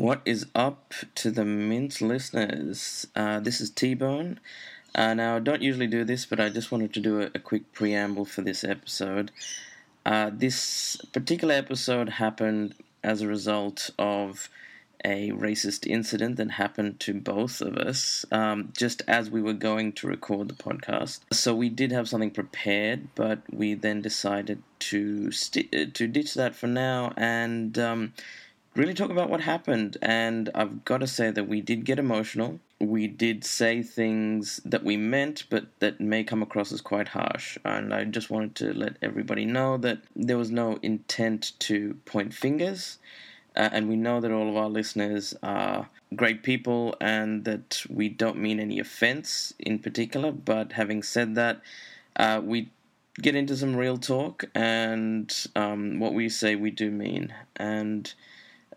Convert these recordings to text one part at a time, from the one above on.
What is up to the Mince listeners? Uh, this is T Bone. Uh, now, I don't usually do this, but I just wanted to do a, a quick preamble for this episode. Uh, this particular episode happened as a result of a racist incident that happened to both of us um, just as we were going to record the podcast. So we did have something prepared, but we then decided to st- to ditch that for now and um, really talk about what happened. And I've got to say that we did get emotional. We did say things that we meant, but that may come across as quite harsh. And I just wanted to let everybody know that there was no intent to point fingers. Uh, and we know that all of our listeners are great people and that we don't mean any offense in particular. But having said that, uh, we get into some real talk, and um, what we say we do mean. And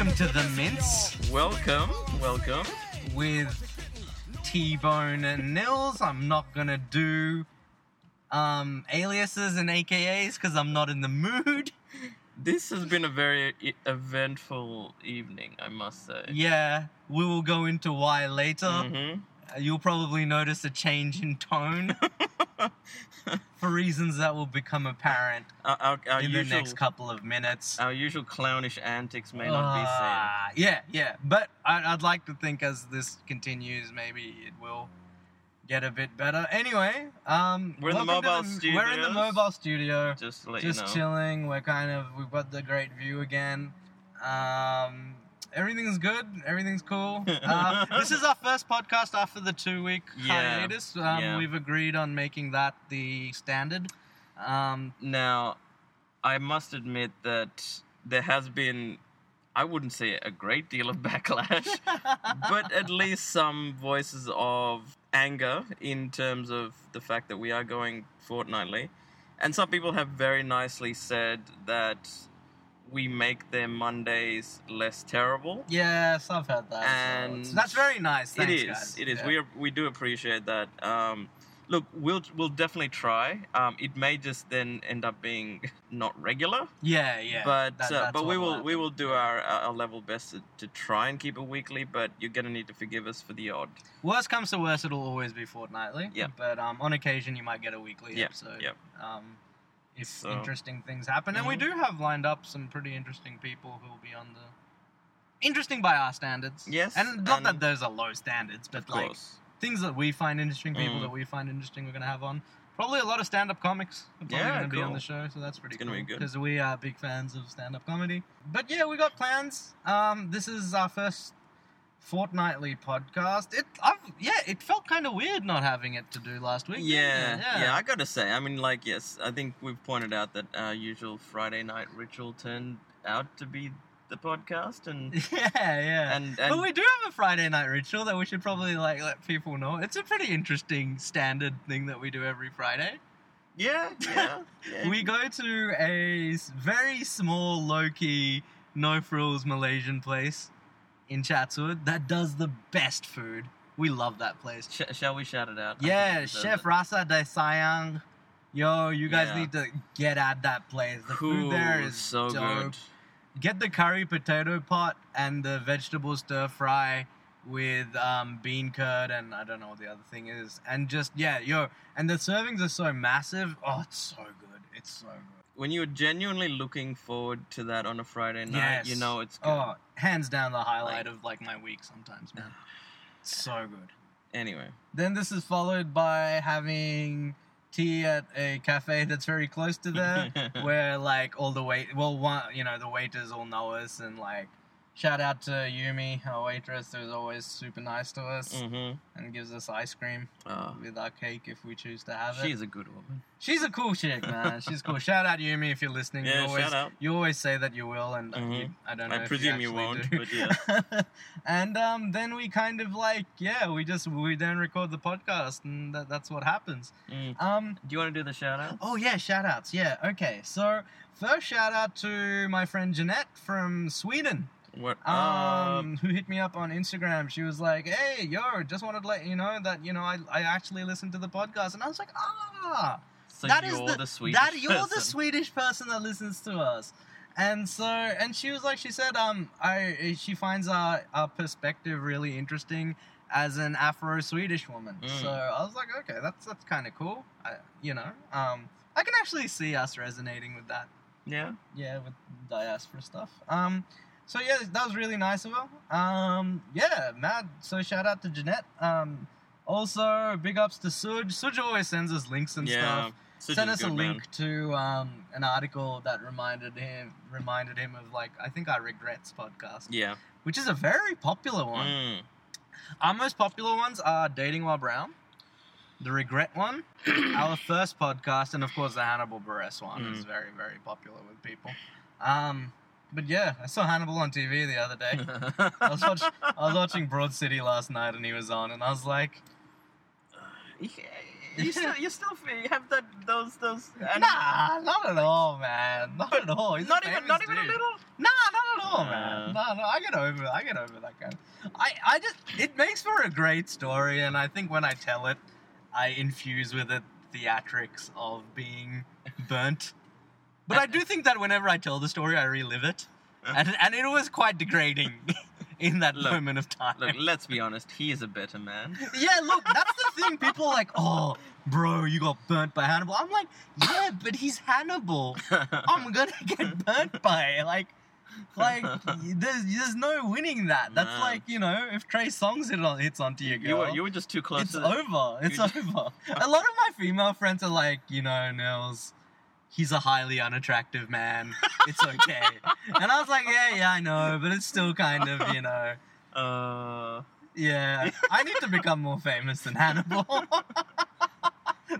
Welcome to the Mince Welcome, welcome. with T Bone and Nils. I'm not gonna do um, aliases and AKAs because I'm not in the mood. This has been a very e- eventful evening, I must say. Yeah, we will go into why later. Mhm. Uh, You'll probably notice a change in tone for reasons that will become apparent Our, our, our in usual, the next couple of minutes. our usual clownish antics may not be seen. Ah, Yeah, yeah. But I, I'd like to think as this continues, maybe it will get a bit better. Anyway, um, We're in the mobile We're in the mobile studio, Just just you know. chilling. We're kind of we've got the great view again. Um, everything's good. Everything's cool. Uh, this is our first podcast after the two week Yeah, hiatus. Um, yeah. We've agreed on making that the standard. Um, Now, I must admit that there has been, I wouldn't say a great deal of backlash, but at least some voices of anger in terms of the fact that we are going fortnightly. And some people have very nicely said that we make their Mondays less terrible. yes, I've heard that. And It's- that's very nice. Thanks, it is. guys. It is. Yeah. We are, we do appreciate that. Um, look, we'll we'll definitely try. Um, it may just then end up being not regular, Yeah, yeah. but that- uh, but we will we will do our our level best to, to try and keep it weekly. But you're gonna need to forgive us for the odd. Worst comes to worst, it'll always be fortnightly. Yeah. But um, on occasion, you might get a weekly episode. yeah. Um, if So- interesting things happen, and we Mhm. do have lined up some pretty interesting people who will be on the interesting by our standards. Yes, And not that and- those are low standards, but like course. things that we find interesting, people Mm. that we find interesting, we're gonna have on. Probably a lot of stand-up comics are probably Yeah, going to be on the show, so that's pretty It's gonna cool. be good. Because we are big fans of stand-up comedy. But yeah, we got plans. Um, this is our first fortnightly podcast. It, I've, yeah, it felt kind of weird not having it to do last week. didn't Yeah, yeah, I gotta say, I mean, like, yes, I think we've pointed out that our usual Friday night ritual turned out to be the podcast, and yeah, yeah. and, but we do have a Friday night ritual that we should probably like let people know. It's a pretty interesting standard thing that we do every Friday. yeah, yeah, yeah. We go to a very small, low key, no frills Malaysian place in Chatswood that does the best food. We love that place. Sh- shall we shout it out? Yeah, Chef. Rasa de Sayang. Yo, you guys Yeah. need to get at that place. The Cool, food there is so dope. good. Get the curry potato pot and the vegetable stir fry with um, bean curd and I don't know what the other thing is. And just yeah, yo, and the servings are so massive. Oh, it's so good. It's so good. When you're genuinely looking forward to that on a Friday night, Yes. you know it's oh, good. Oh, hands down the highlight of like my week sometimes, man. so good. Anyway, Then this is followed by having tea at a cafe that's very close to there, where like all the wait, well, one, you know, the waiters all know us and like Shout out to Yumi, our waitress, who's always super nice to us Mm-hmm. and gives us ice cream Oh, with our cake if we choose to have it. she's a good woman. She's a cool chick, man. She's cool. Shout out Yumi if you're listening. Yeah, you always, shout out. You always say that you will, and uh, Mhm. you, I don't know. I presume you actually won't, do. but yeah. and um, then we kind of like, yeah, we just we then record the podcast, and that, that's what happens. Mm. Um, Do you want to do the shout out? oh yeah, shout outs. Yeah, okay. So first shout out to my friend Jeanette from Sweden. What? um, who hit me up on Instagram. She was like, "Hey, yo, just wanted to let you know that you know I, I actually listened to the podcast," and I was like, "Ah, so that is you're the, Swedish that you're the person. Swedish person that listens to us." And so, and she was like, she said, um, I she finds our our perspective really interesting as an Afro-Swedish woman. Mm. So I was like, okay, that's that's kind of cool. I, you know, um, I can actually see us resonating with that Yeah. yeah, with diaspora stuff. Um, so yeah, that was really nice of her. Um, yeah, mad. So shout out to Jeanette. Um, also big ups to Suj. Suj always sends us links and Yeah. stuff. Such Sent a us a good link man. to um, an article that reminded him reminded him of like I think our regrets podcast, Yeah. which is a very popular one. Mm. Our most popular ones are Dating While Brown, the Regret one, our first podcast, and of course the Hannibal Buress one is Mm. very, very popular with people. Um, but yeah, I saw Hannibal on TV the other day. I was, watch- I was watching Broad City last night, and he was on, and I was like, you, you still, you still feel, you have that those those. Nah, not at all, man. Not at all. He's Not even, not even a little. Nah, not at all, man. No, no, I get over, I get over that guy. I, I just, it makes for a great story, and I think when I tell it, I infuse with it theatrics of being burnt. But I do think that whenever I tell the story, I relive it, and and it was quite degrading in that Look, moment of time. Look, let's be honest. He is a better man. Yeah, look, that's the thing. People are like, oh, bro, you got burnt by Hannibal. I'm like, yeah, but he's Hannibal. I'm gonna get burnt by like, like there's there's no winning that. That's like you know, if Trey on, hits onto your you were you were just too close it's to over. It's just- over. A lot of my female friends are like, you know, Nils. He's a highly unattractive man. It's okay. and I was like, yeah, yeah, I know, but it's still kind of, you know, Uh, yeah. I need to become more famous than Hannibal.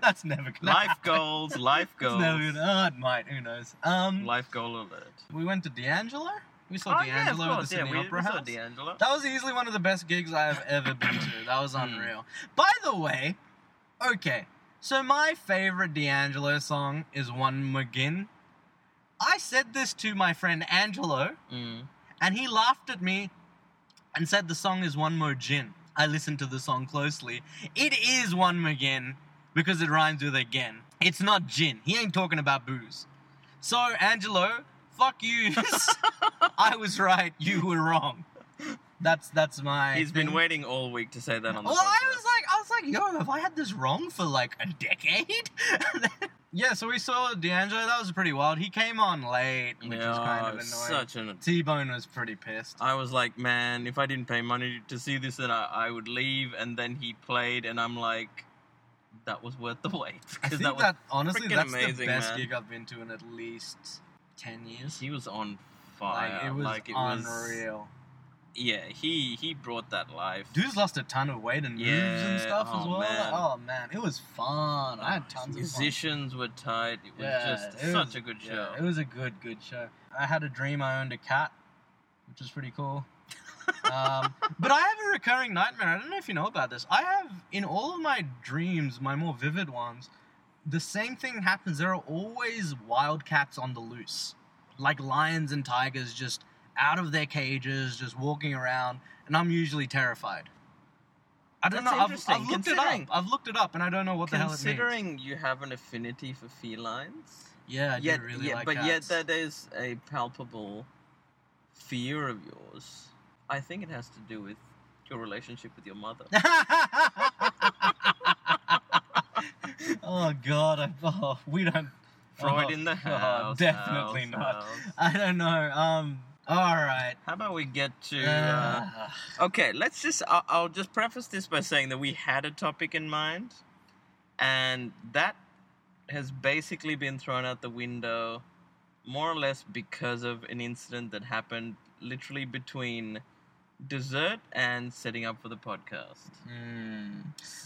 That's never gonna life happen. goals, life goals, gonna. Oh, it might. Who knows? Um, life goal alert. we went to D'Angelo. We saw oh yeah, at the Yeah, we, Opera we saw House. D'Angelo. That was easily one of the best gigs I've ever been to. That was Hmm. unreal. By the way, okay, so my favorite D'Angelo song is One Mo'Gin. I said this to my friend Angelo, Mm. and he laughed at me and said the song is One More Gin. I listened to the song closely. It is One Mo'Gin because it rhymes with again. It's not gin. He ain't talking about booze. So, Angelo, fuck you. I was right. You were wrong. That's that's my. He's been waiting all week to say that on the Well, podcast. I was like, I was like, yo, have I had this wrong for like a decade? yeah, so we saw D'Angelo. That was pretty wild. He came on late, which yeah, was kind of annoying. such an. T Bone was pretty pissed. I was like, man, if I didn't pay money to see this, then I, I would leave. And then he played, and I'm like, that was worth the wait. I Because think that that, was honestly, that's the amazing, best man. gig I've been to in at least ten years. he was on fire. Like it was Like, it unreal. Yeah, he he brought that life. Dude's lost a ton of weight and moves Yeah, and stuff as oh, well. man. Oh man, it was fun. I had tons of fun. Musicians were tight. It was Yeah, just it such was- a good yeah, show. it was a good, good show. I had a dream I owned a cat, which was pretty cool. um, but I have a recurring nightmare. I don't know if you know about this. I have in all of my dreams, my more vivid ones, the same thing happens. There are always wildcats on the loose, like lions and tigers, just out of their cages, just walking around, and I'm usually terrified. I don't That's know. I've, I've looked it up. I've looked it up, and I don't know what the hell it means. Considering you have an affinity for felines, Yeah, I yet, do really yet- like but cats. yet that is a palpable fear of yours. I think it has to do with your relationship with your mother. oh god, I, oh, we don't. Freud oh, in the God, house. definitely house, not. house. I don't know. Um. All right. How about we get to? Uh, okay, let's just. I'll, I'll just preface this by saying that we had a topic in mind, and that has basically been thrown out the window more or less because of an incident that happened literally between dessert and setting up for the podcast. Mm.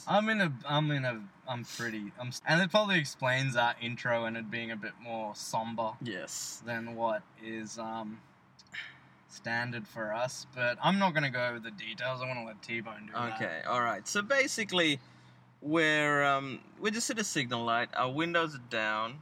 I'm in a, I'm in a, I'm pretty, I'm, and it probably explains our intro and it being a bit more somber Yes. than what is um standard for us. But I'm not gonna go over the details. I want to let T Bone do that. Okay, all right. So basically, we're um, we're just at a signal light. Our windows are down,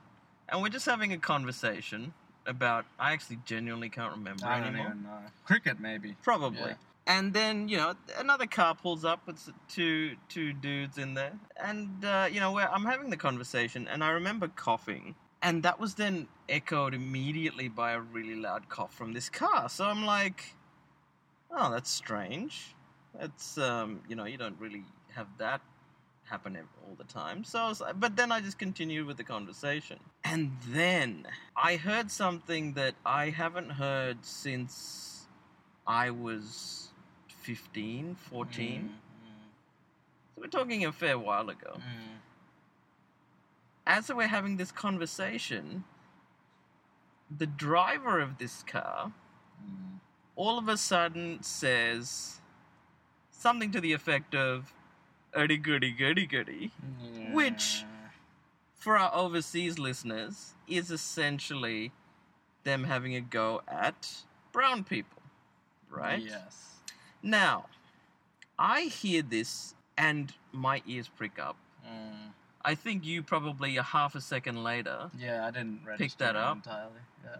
and we're just having a conversation about. I actually genuinely can't remember I don't anymore. even know. Cricket maybe. Probably. Yeah. And then you know another car pulls up with s- two two dudes in there, and uh, you know where I'm having the conversation, and I remember coughing, and that was then echoed immediately by a really loud cough from this car. So I'm like, oh, that's strange. That's um, you know you don't really have that happen all the time. So, I was like- but then I just continued with the conversation, and then I heard something that I haven't heard since I was 15, 14. So we're talking a fair while ago. Mm, mm, As we're having this conversation, the driver of this car mm. all of a sudden says something to the effect of "Goody goody goody goody," Which- for our overseas listeners, is essentially them having a go at brown people, right? Yes. Now, I hear this and my ears prick up. Mm. I think you probably a half a second later, Yeah, I didn't pick that up. entirely. Yeah.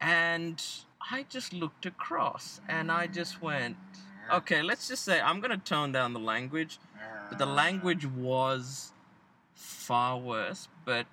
and I just looked across and I just went, okay, let's just say I'm going to tone down the language, but the language was far worse. But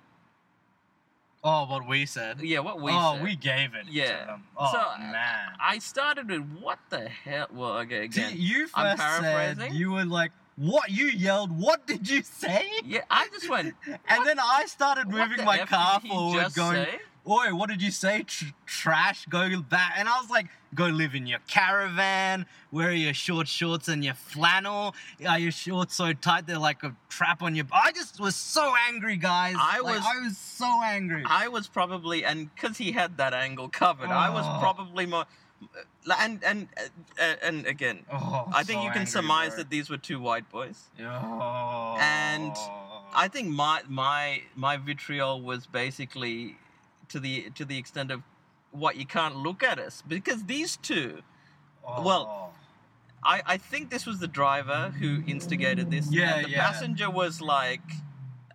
Oh, what we said. yeah, what we oh, said. we gave it. Yeah. To them. Oh So, man. I started with what the hell? Well, okay, again. you I'm first said paraphrasing. you were like, "What?" You yelled, "What did you say?" Yeah, I just went. And then I started moving my F car forward, going, say? "Oi, what did you say? Tr- trash, go back." And I was like, "Go live in your caravan. Wear your short shorts and your flannel. Are your shorts so tight they're like a trap on your?" I just was so angry, guys. I Like, was- I was so angry. I was probably, and because he had that angle covered, I was Oh. probably more. And and and again, oh, I think so you can angry, surmise bro. that these were two white boys. Oh. And I think my my my vitriol was basically to the to the extent of what you can't look at us because these two. Oh. well, I I think this was the driver who instigated this. Yeah, and the yeah. passenger was like,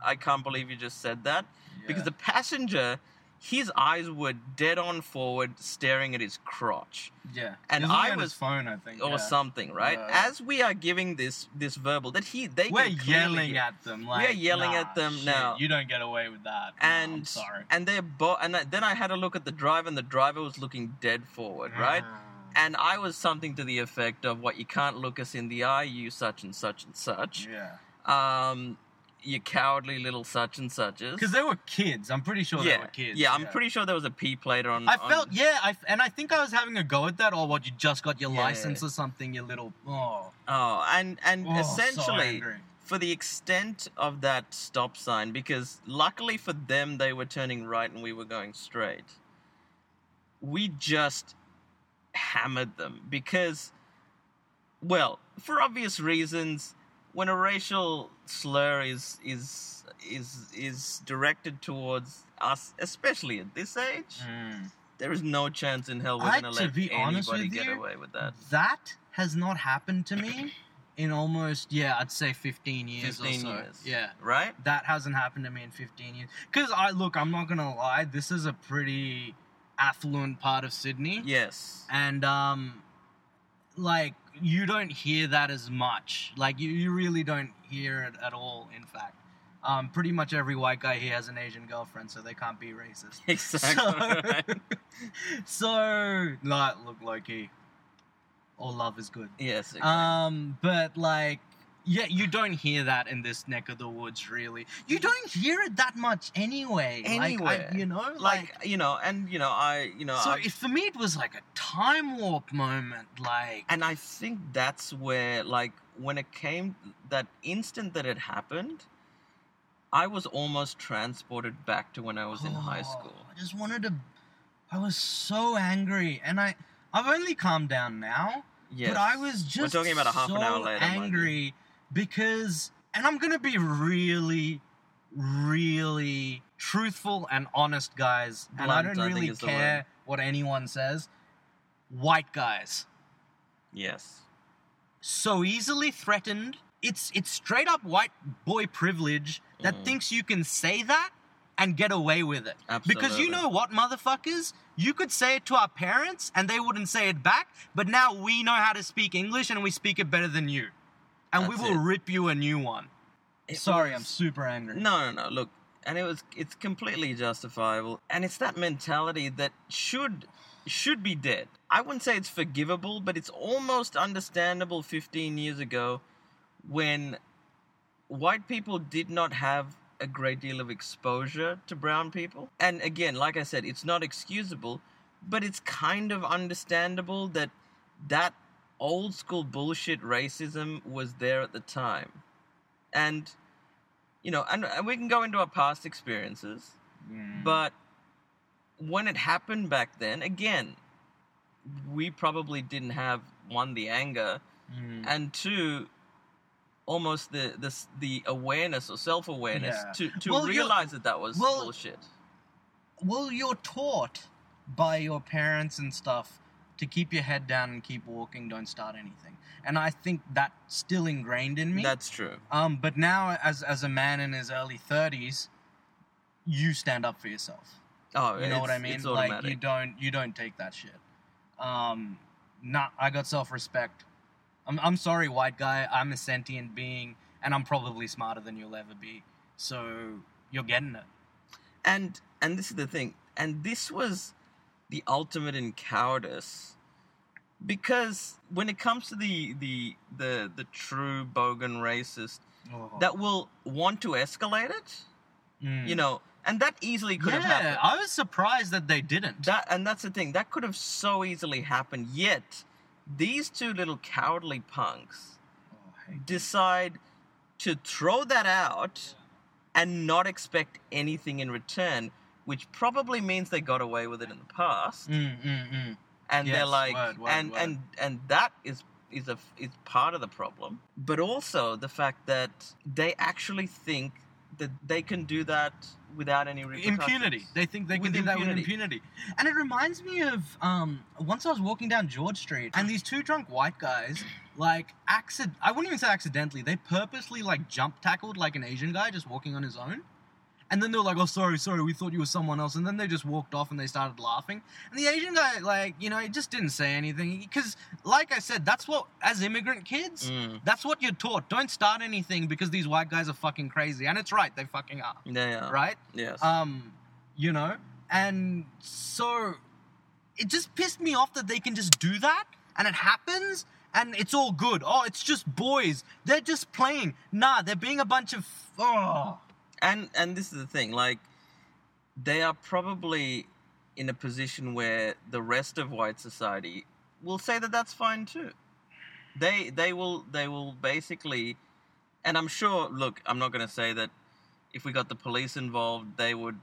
I can't believe you just said that because the passenger. His eyes were dead on forward, staring at his crotch. yeah, and I was- phone, I think, or yeah. something, right? Yeah. As we are giving this this verbal that he they We're yelling hear. at them. Like, we're yelling nah, at them shit, now. You don't get away with that. No, I'm and sorry. and they're both and then I had a look at the driver and the driver was looking dead forward, right? And I was something to the effect of what you can't look us in the eye, you such and such and such. Yeah, Um, you cowardly little such and suches. because they were kids. I'm pretty sure yeah, they were kids. yeah, I'm pretty sure there was a P plate on. I on- felt yeah, I, and I think I was having a go at that. Or what? You just got your Yeah. license or something? You little oh, Oh, and and oh essentially. angry. for the extent of that stop sign, because luckily for them, they were turning right and we were going straight. We just hammered them because, well, for obvious reasons, when a racial slur is is is is directed towards us, especially at this age, Mm. there is no chance in hell we're I- gonna let anybody get you, away with that. That has not happened to me in almost yeah, I'd say 15 years 15 or so. years. Yeah. Right? that hasn't happened to me in 15 years. Because I look, I'm not gonna lie, this is a pretty affluent part of Sydney, Yes. and um, like you don't hear that as much. Like you, you really don't hear it at all. In fact, um, pretty much every white guy here has an Asian girlfriend, so they can't be racist. Exactly. right. so, like, look, Loki, all love is good. Yes. Exactly. Um, but like, yeah, you don't hear that in this neck of the woods, really. You mm. don't hear it that much anyway. Like, I, you know, like you know, and you know, I you know, so I, for me, it was like a time warp moment. Like, and I think that's where like when it came that instant that it happened, I was almost transported back to when I was in high oh, school. I just wanted to. I was so angry, and I I've only calmed down now. Yes. But I was just talking about a half an hour later, angry. Because, and I'm gonna be really, really truthful and honest, guys. and I don't really the care what anyone says. White guys Yes. so easily threatened. It's it's straight up white boy privilege that Mm. thinks you can say that and get away with it. Absolutely. Because you know what, motherfuckers? You could say it to our parents and they wouldn't say it back, but now we know how to speak English and we speak it better than you. And we will it. rip you a new one. It Sorry, was- I'm super angry. No, no, no. Look, and it was it's completely justifiable, and it's that mentality that should should be dead. I wouldn't say it's forgivable, but it's almost understandable 15 years ago when white people did not have a great deal of exposure to brown people. And again, like I said, it's not excusable, but it's kind of understandable that that old school bullshit racism was there at the time. And you know, and, and we can go into our past experiences, Mm. but when it happened back then, again, we probably didn't have one the anger Mm. and two almost the the the awareness or self awareness Yeah. to to Well, realize that that was well- bullshit. well, you're taught by your parents and stuff to keep your head down and keep walking, don't start anything. And I think that's still ingrained in me. That's true. Um, but now, as as a man in his early thirties, you stand up for yourself. Oh, You know what I mean? Like you don't you don't take that shit. Um, not I got self respect. I'm I'm sorry, white guy. I'm a sentient being, and I'm probably smarter than you'll ever be. So you're getting it. and and this is the thing and this was the ultimate in cowardice. Because when it comes to the the the the true bogan racist that will want to escalate it Mm. you know and that easily could yeah, have happened. I was surprised that they didn't. that and that's the thing that could have so easily happened yet these two little cowardly punks Oh, decide to throw that out and not expect anything in return, which probably means they got away with it in the past, Mm, mm, mm. and they're like, word, word, and word. and and that is is a is part of the problem, but also the fact that they actually think that they can do that without any impunity. They think they can With do that with impunity. impunity. And it reminds me of um, once I was walking down George Street, and these two drunk white guys, like, accident. I wouldn't even say accidentally. They purposely like jump tackled like an Asian guy just walking on his own. And then they were like, "Oh, sorry, sorry, we thought you were someone else." And then they just walked off and they started laughing. And the Asian guy, like, you know, he just didn't say anything because, like I said, that's what as immigrant kids, Mm. that's what you're taught. Don't start anything because these white guys are fucking crazy, and it's right, they fucking are, Yeah. right? Yes. um you know and so it just pissed me off that they can just do that and it happens and it's all good oh it's just boys they're just playing nah they're being a bunch of oh and and this is the thing like they are probably in a position where the rest of white society will say that that's fine too. They they will they will basically and i'm sure look i'm not going to say that if we got the police involved they would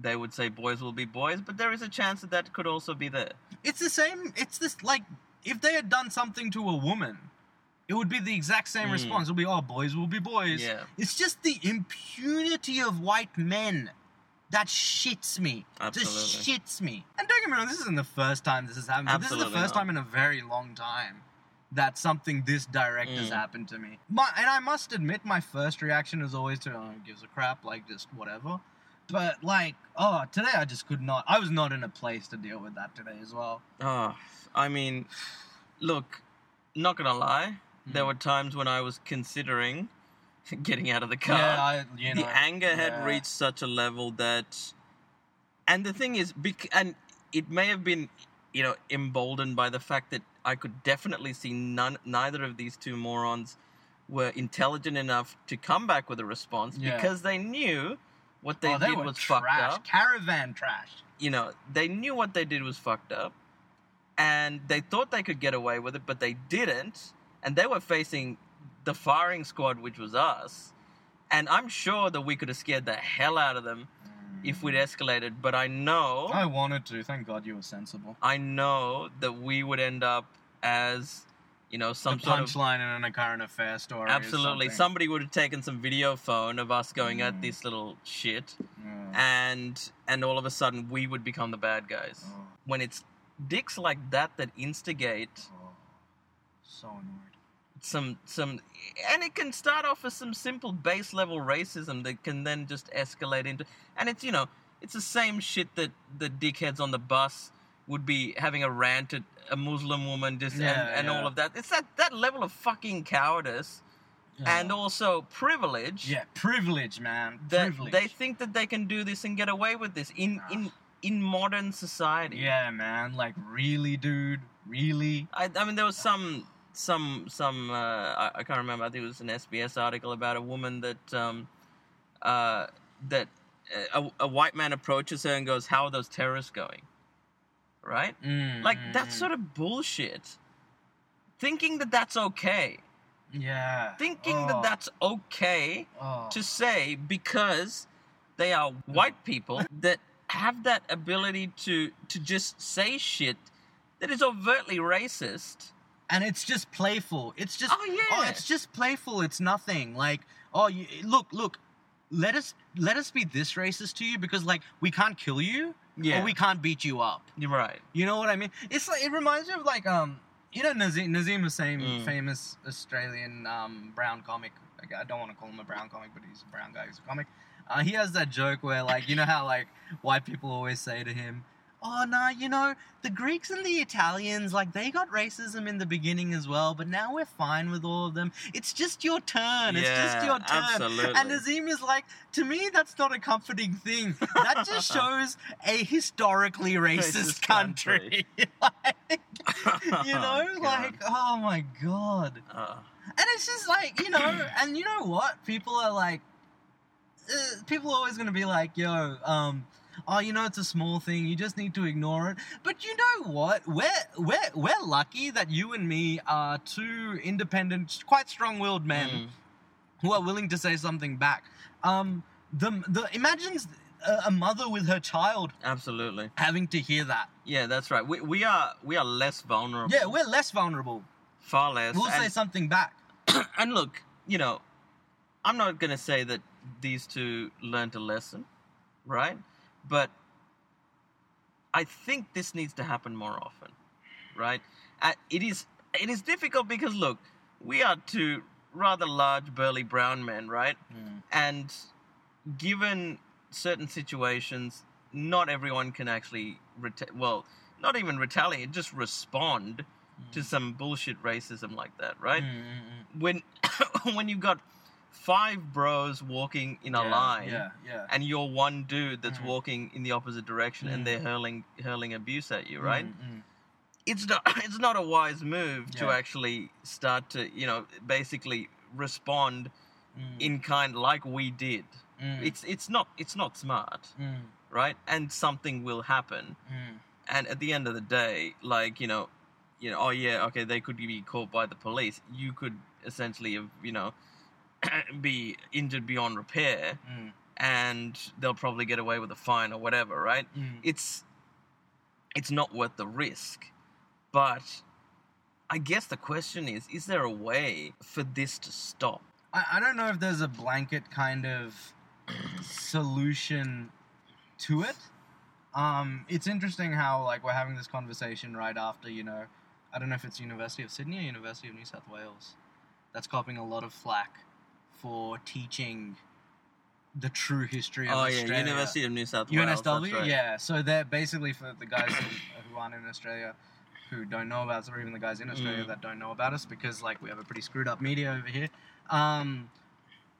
they would say boys will be boys but there is a chance that that could also be there it's the same it's this like if they had done something to a woman it would be the exact same Mm. response it'll be oh boys will be boys Yeah. it's just the impunity of white men that shits me Absolutely. just shits me and don't get me wrong this isn't the first time this has happened but this is the first not. time in a very long time that something this direct has Mm. happened to me my, and i must admit my first reaction is always to oh gives a crap like just whatever but like oh today i just could not i was not in a place to deal with that today as well Oh, I mean, look, not gonna lie. There Mm. were times when I was considering getting out of the car. yeah i you know the anger had yeah. reached such a level that, and the thing is, bec- and it may have been, you know, emboldened by the fact that I could definitely see none, neither of these two morons were intelligent enough to come back with a response Yeah. because they knew what they oh, they did was trash. fucked up caravan trash you know, they knew what they did was fucked up, and they thought they could get away with it, but they didn't, and they were facing the firing squad, which was us, and I'm sure that we could have scared the hell out of them, if we'd escalated, but I know I wanted to. Thank God you were sensible. I know that we would end up as you know some sort of punchline in a current affair story. absolutely somebody would have taken some video phone of us going at Mm. this little shit Mm. and and all of a sudden we would become the bad guys Oh, when it's dicks like that that instigate oh. So annoyed. some some and it can start off as some simple base level racism that can then just escalate into and it's you know it's the same shit that the dickheads on the bus would be having a rant at a muslim woman just Yeah, and, and yeah. all of that it's that that level of fucking cowardice and also privilege yeah, privilege, man. that privilege. they think that they can do this and get away with this in in in modern society yeah, man. Like really, dude. Really. I, I mean, there was some, some, some. Uh, I, I can't remember. I think it was an SBS article about a woman that, um, uh, that a, a white man approaches her and goes, "How are those terrorists going?" Right? Mm, Like mm, that's mm. sort of bullshit. Thinking that that's okay. Yeah. Thinking oh, that that's okay oh. to say because they are white people that have that ability to to just say shit that is overtly racist. And it's just playful. It's just Oh, yeah. it's just playful. It's nothing. Like oh, you, look, look. Let us let us be this racist to you because like we can't kill you Yeah. or we can't beat you up. You're right. You know what I mean? It's like it reminds me of like um you know Nazeem Nazeem Hussain, Mm. famous Australian um brown comic. Like, I don't want to call him a brown comic, but he's a brown guy. He's a comic. Uh, he has that joke where like you know how like white people always say to him, "Oh no, you know the Greeks and the Italians like they got racism in the beginning as well, but now we're fine with all of them. It's just your turn. it's just your turn." absolutely. And Azim is like, to me, that's not a comforting thing. That just shows a historically racist, Racist country. like, you know, God. like, oh my god. Uh, And it's just like, you know, and you know what? People are like, uh, people are always going to be like, yo, um, oh, you know, it's a small thing. You just need to ignore it. But you know what? We're we're we're lucky that you and me are two independent, quite strong-willed men mm, who are willing to say something back. Um, the the imagines a, mother with her child absolutely. having to hear that. Yeah, that's right. We, we are we are less vulnerable. Yeah, we're less vulnerable. far less. We'll say something back. and look, you know, I'm not gonna say that these two learned a lesson, right? But I think this needs to happen more often, right? Uh, it is it is difficult because look, we are two rather large, burly brown men, right? and given certain situations, not everyone can actually reta- well, not even retaliate, just respond to some bullshit racism like that, right? Mm, When when you've got five bros walking in a yeah, line, Yeah, yeah. and you're one dude that's Mhm. walking in the opposite direction, Mm. and they're hurling hurling abuse at you, right? Mm, mm. It's not it's not a wise move to actually start to you know basically respond Mm, in kind like we did. mm, It's it's not it's not smart, mm, right? And something will happen. mm. And at the end of the day, like you know, you know, oh yeah, okay, they could be caught by the police. You could essentially have you know be injured beyond repair, Mm, and they'll probably get away with a fine or whatever, right? mm. It's it's not worth the risk. But I guess the question is: Is there a way for this to stop? I, I don't know if there's a blanket kind of solution to it. Um, it's interesting how like we're having this conversation right after you know, I don't know if it's University of Sydney or University of New South Wales, that's copping a lot of flack for teaching the true history of Oh yeah, Australia. University of New South Wales. UNSW, right. yeah. So they're basically for the guys who, who aren't in Australia, who don't know about us, or even the guys in Australia Mm. that don't know about us, because like we have a pretty screwed up media over here. Um,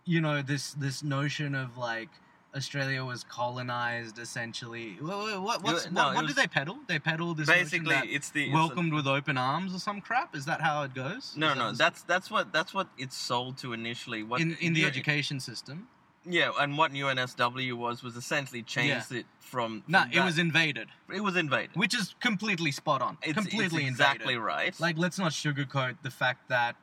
you know this this notion of like Australia was colonized essentially. What what, what's, no, what, it what was- do they peddle? They peddle this Basically, it's the it's welcomed with open arms or some crap. Is that how it goes? No, Is no, that that's that's what that's what it's sold to initially. What in in the education system. Yeah, and what UNSW was was essentially changed it from. No, from it was invaded, it was invaded. which is completely spot on. It's, completely it's exactly invaded. right. Like, let's not sugarcoat the fact that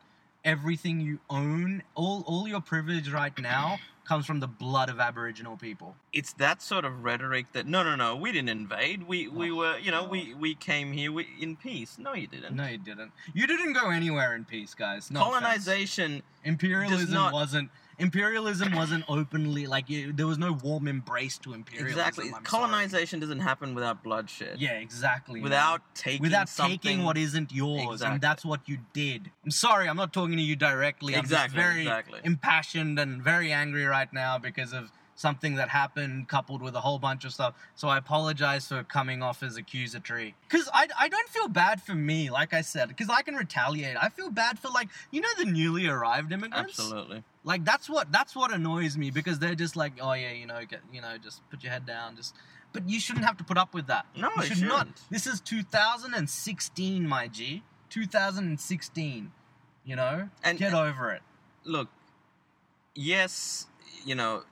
everything you own, all all your privilege right now, comes from the blood of Aboriginal people. It's that sort of rhetoric that no, no, no, we didn't invade. We we Oh, were, you know, God. we we came here wi- in peace. No, you didn't. No, you didn't. You didn't go anywhere in peace, guys. No offense. Colonization. Imperialism not- wasn't. Imperialism wasn't openly like you, there was no warm embrace to imperialism. Exactly. I'm sorry. Colonization doesn't happen without bloodshed. Yeah, exactly. man. Without taking without something. taking what isn't yours, Exactly. and that's what you did. I'm sorry, I'm not talking to you directly. I'm Exactly, just very exactly. impassioned and very angry right now because of something that happened coupled with a whole bunch of stuff. So I apologize for coming off as accusatory. Because I, I don't feel bad for me, like I said, because I can retaliate. I feel bad for, like, you know, the newly arrived immigrants? Absolutely. Like that's what that's what annoys me because they're just like, oh yeah, you know, get you know, just put your head down, just. But you shouldn't have to put up with that. No, you should not. shouldn't. This is 2016, my G. 2016. You know, And- get over it. Look, yes, you know,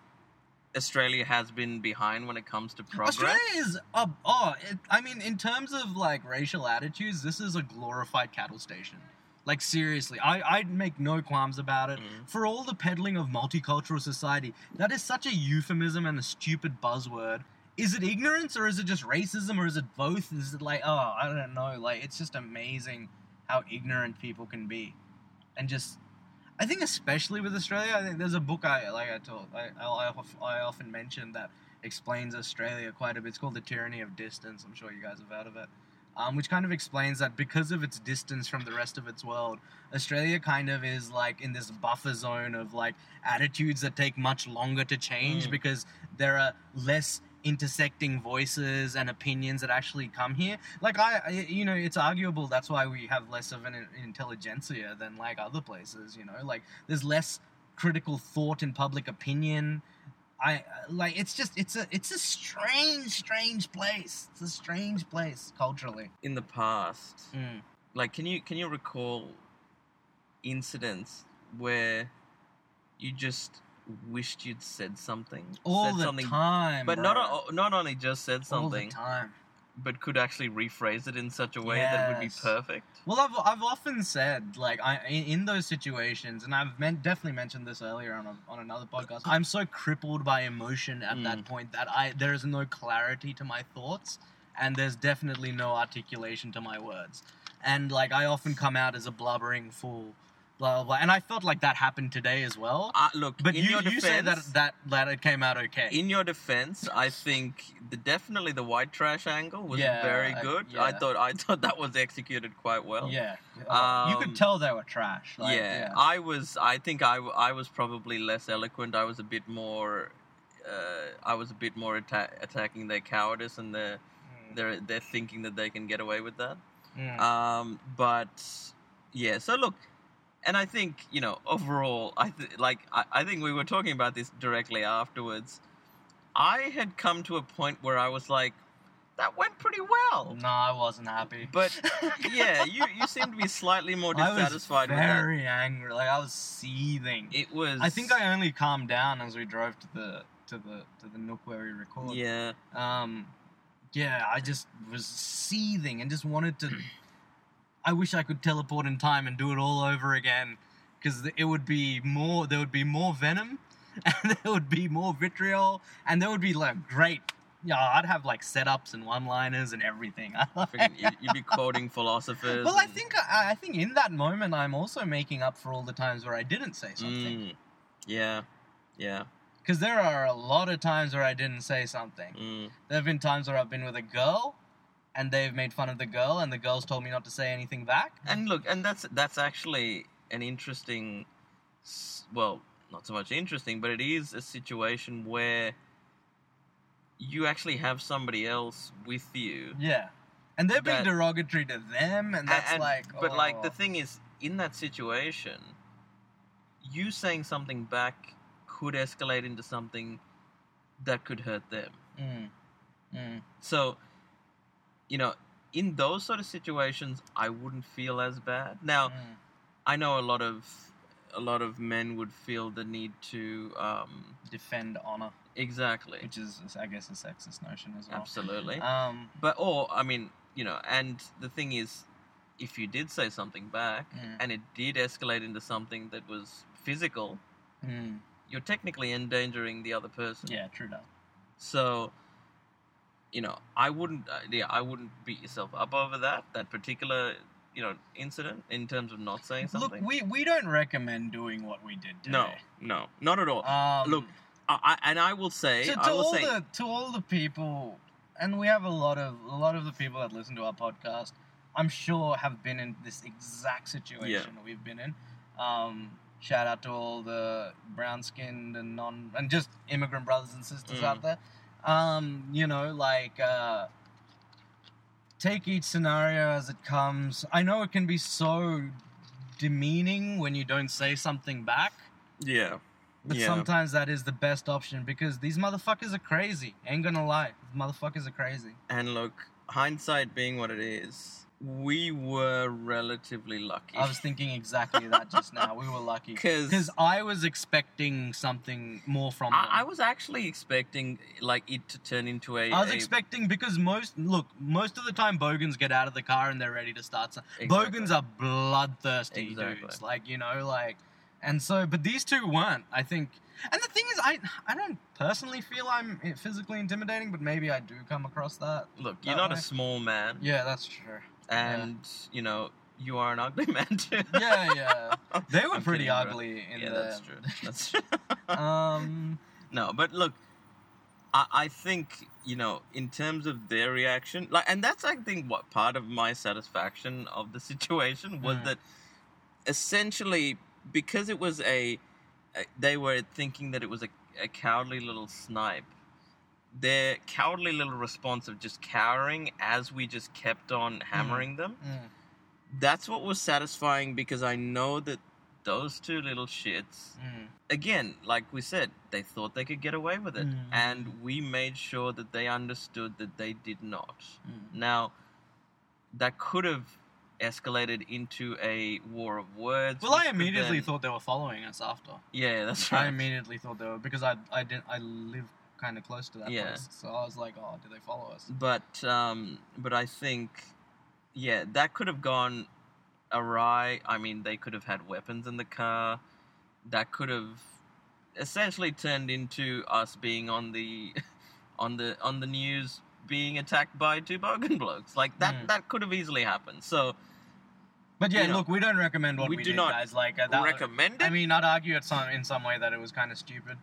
Australia has been behind when it comes to progress. Australia is uh, oh, it, I mean, in terms of like racial attitudes, this is a glorified cattle station. Like seriously, I I'd make no qualms about it. Mm. For all the peddling of multicultural society, that is such a euphemism and a stupid buzzword. Is it ignorance or is it just racism or is it both? Is it like oh I don't know? Like it's just amazing how ignorant people can be, and just I think especially with Australia, I think there's a book I like I told I I, I often mention that explains Australia quite a bit. It's called The Tyranny of Distance. I'm sure you guys have heard of it. Um, which kind of explains that because of its distance from the rest of its world, Australia kind of is like in this buffer zone of like attitudes that take much longer to change Mm. because there are less intersecting voices and opinions that actually come here. Like I, I you know, it's arguable that's why we have less of an intelligentsia than like other places. You know, like there's less critical thought in public opinion. I like it's just it's a it's a strange strange place. It's a strange place culturally. In the past, Mm. like, can you can you recall incidents where you just wished you'd said something, All said the something, time, but bro. not o- not only just said something. all the time. but could actually rephrase it in such a way that would be perfect. Well, I've, I've often said, like, I in, in those situations, and I've men- definitely mentioned this earlier on, a, on another podcast, I'm so crippled by emotion at that Mm. point that I there is no clarity to my thoughts, and there's definitely no articulation to my words. And, like, I often come out as a blubbering fool, blah, blah, blah. And I felt like that happened today as well. Uh, look, But in you, your you say that, that, that it came out okay. in your defense, I think the definitely the white trash angle was Yeah, very good. I yeah. thought I thought that was executed quite well. yeah. Uh, you Um, could tell they were trash. Like, yeah, I was. I think I I was probably less eloquent. I was a bit more. Uh, I was a bit more atta- attacking their cowardice and their Mm, their their thinking that they can get away with that. mm. Um, but yeah, so look, and I think you know overall, I th- like I, I think we were talking about this directly afterwards. I had come to a point where I was like, that went pretty well. no, I wasn't happy. But yeah, you you seem to be slightly more dissatisfied. I was dissatisfied with very angry. Like I was seething. It was. I think I only calmed down as we drove to the to the to the nook where we record. Yeah. Um, yeah, I just was seething and just wanted to. I wish I could teleport in time and do it all over again, because it would be more. There would be more venom, and there would be more vitriol, and there would be like great. Yeah, I'd have like setups and one-liners and everything. You'd be quoting philosophers. Well, I think I, I think in that moment I'm also making up for all the times where I didn't say something. Mm, yeah. Yeah. Because there are a lot of times where I didn't say something. Mm, There have been times where I've been with a girl, and they've made fun of the girl, and the girl's told me not to say anything back. and look, and that's that's actually an interesting. Well, not so much interesting, but it is a situation where you actually have somebody else with you. Yeah, and they're being That- derogatory to them, and that's and- like. but like the oh. thing is, in that situation, you saying something back could escalate into something that could hurt them. Mm. Mm. So, you know, in those sort of situations, I wouldn't feel as bad. Now, Mm. I know a lot of a lot of men would feel the need to um, Defend honor, exactly, which is, I guess, a sexist notion as well. absolutely. Um. But or I mean, you know, and the thing is, if you did say something back Mm. and it did escalate into something that was physical, Mm. you're technically endangering the other person. Yeah, true that. So, you know, I wouldn't, uh, yeah, I wouldn't beat yourself up over that that particular, you know, incident in terms of not saying something. Look, we, we don't recommend doing what we did today. no, no, not at all. Um, Look, I, I, and I will say, to, to I will all say, the to all the people, and we have a lot of a lot of the people that listen to our podcast. I'm sure have been in this exact situation Yeah. that we've been in. Um, shout out to all the brown skinned and non and just immigrant brothers and sisters Mm. out there. Um, you know, like uh, take each scenario as it comes. I know it can be so demeaning when you don't say something back. yeah, But yeah. sometimes that is the best option because these motherfuckers are crazy. Ain't gonna lie. These motherfuckers are crazy. And look, hindsight being what it is, we were relatively lucky. I was thinking exactly that just now. We were lucky. because I was expecting something more from them. I, I was actually expecting like it to turn into a. I was a- expecting because most look most of the time bogans get out of the car and they're ready to start. Some, Exactly. Bogans are bloodthirsty Exactly. dudes, like you know, like, and so but these two weren't. I think, and the thing is, I I don't personally feel I'm physically intimidating, but maybe I do come across that. Look, you're not way. a small man, Yeah, that's true. And you know you are an ugly man too. Yeah, yeah. They were I'm pretty kidding, bro. ugly in yeah, the. that's true. That's true. Um. no, but look, I, I think you know in terms of their reaction, like, and that's I think what part of my satisfaction of the situation was Mm. that essentially because it was a, a they were thinking that it was a, a cowardly little snipe. Their cowardly little response of just cowering as we just kept on hammering them mm, that's what was satisfying because I know that those two little shits, mm. again, like we said, they thought they could get away with it. Mm. And we made sure that they understood that they did not. Mm. Now, that could have escalated into a war of words. Well, I immediately then- thought they were following us after. Yeah, that's right. I immediately thought they were because I I didn't I live kind of close to that Yeah. place, so I was like, oh, do they follow us? but um, but I think, yeah, that could have gone awry. I mean, they could have had weapons in the car. That could have essentially turned into us being on the on the on the news being attacked by two bogan blokes. Like that Mm. that could have easily happened. So But yeah, You know, look, we don't recommend what we we, do did, not guys. Like uh, that, recommend it. I mean, I'd argue at some in some way that it was kind of stupid.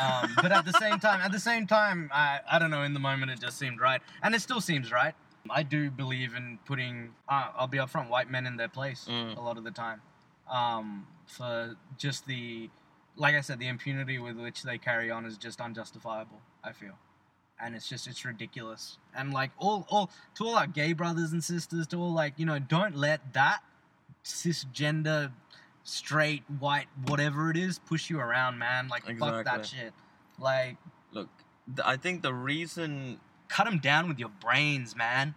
Um, but at the same time, at the same time, I, I don't know. In the moment, it just seemed right, and it still seems right. I do believe in putting. Uh, I'll be upfront. White men in their place Mm. a lot of the time, um, for just the, like I said, the impunity with which they carry on is just unjustifiable. I feel, and it's just it's ridiculous. And like all all to all our gay brothers and sisters, to all like you know, don't let that cisgender, straight, white, whatever it is, push you around, man. Like fuck that shit. Like look, th- I think the reason cut them down with your brains, man.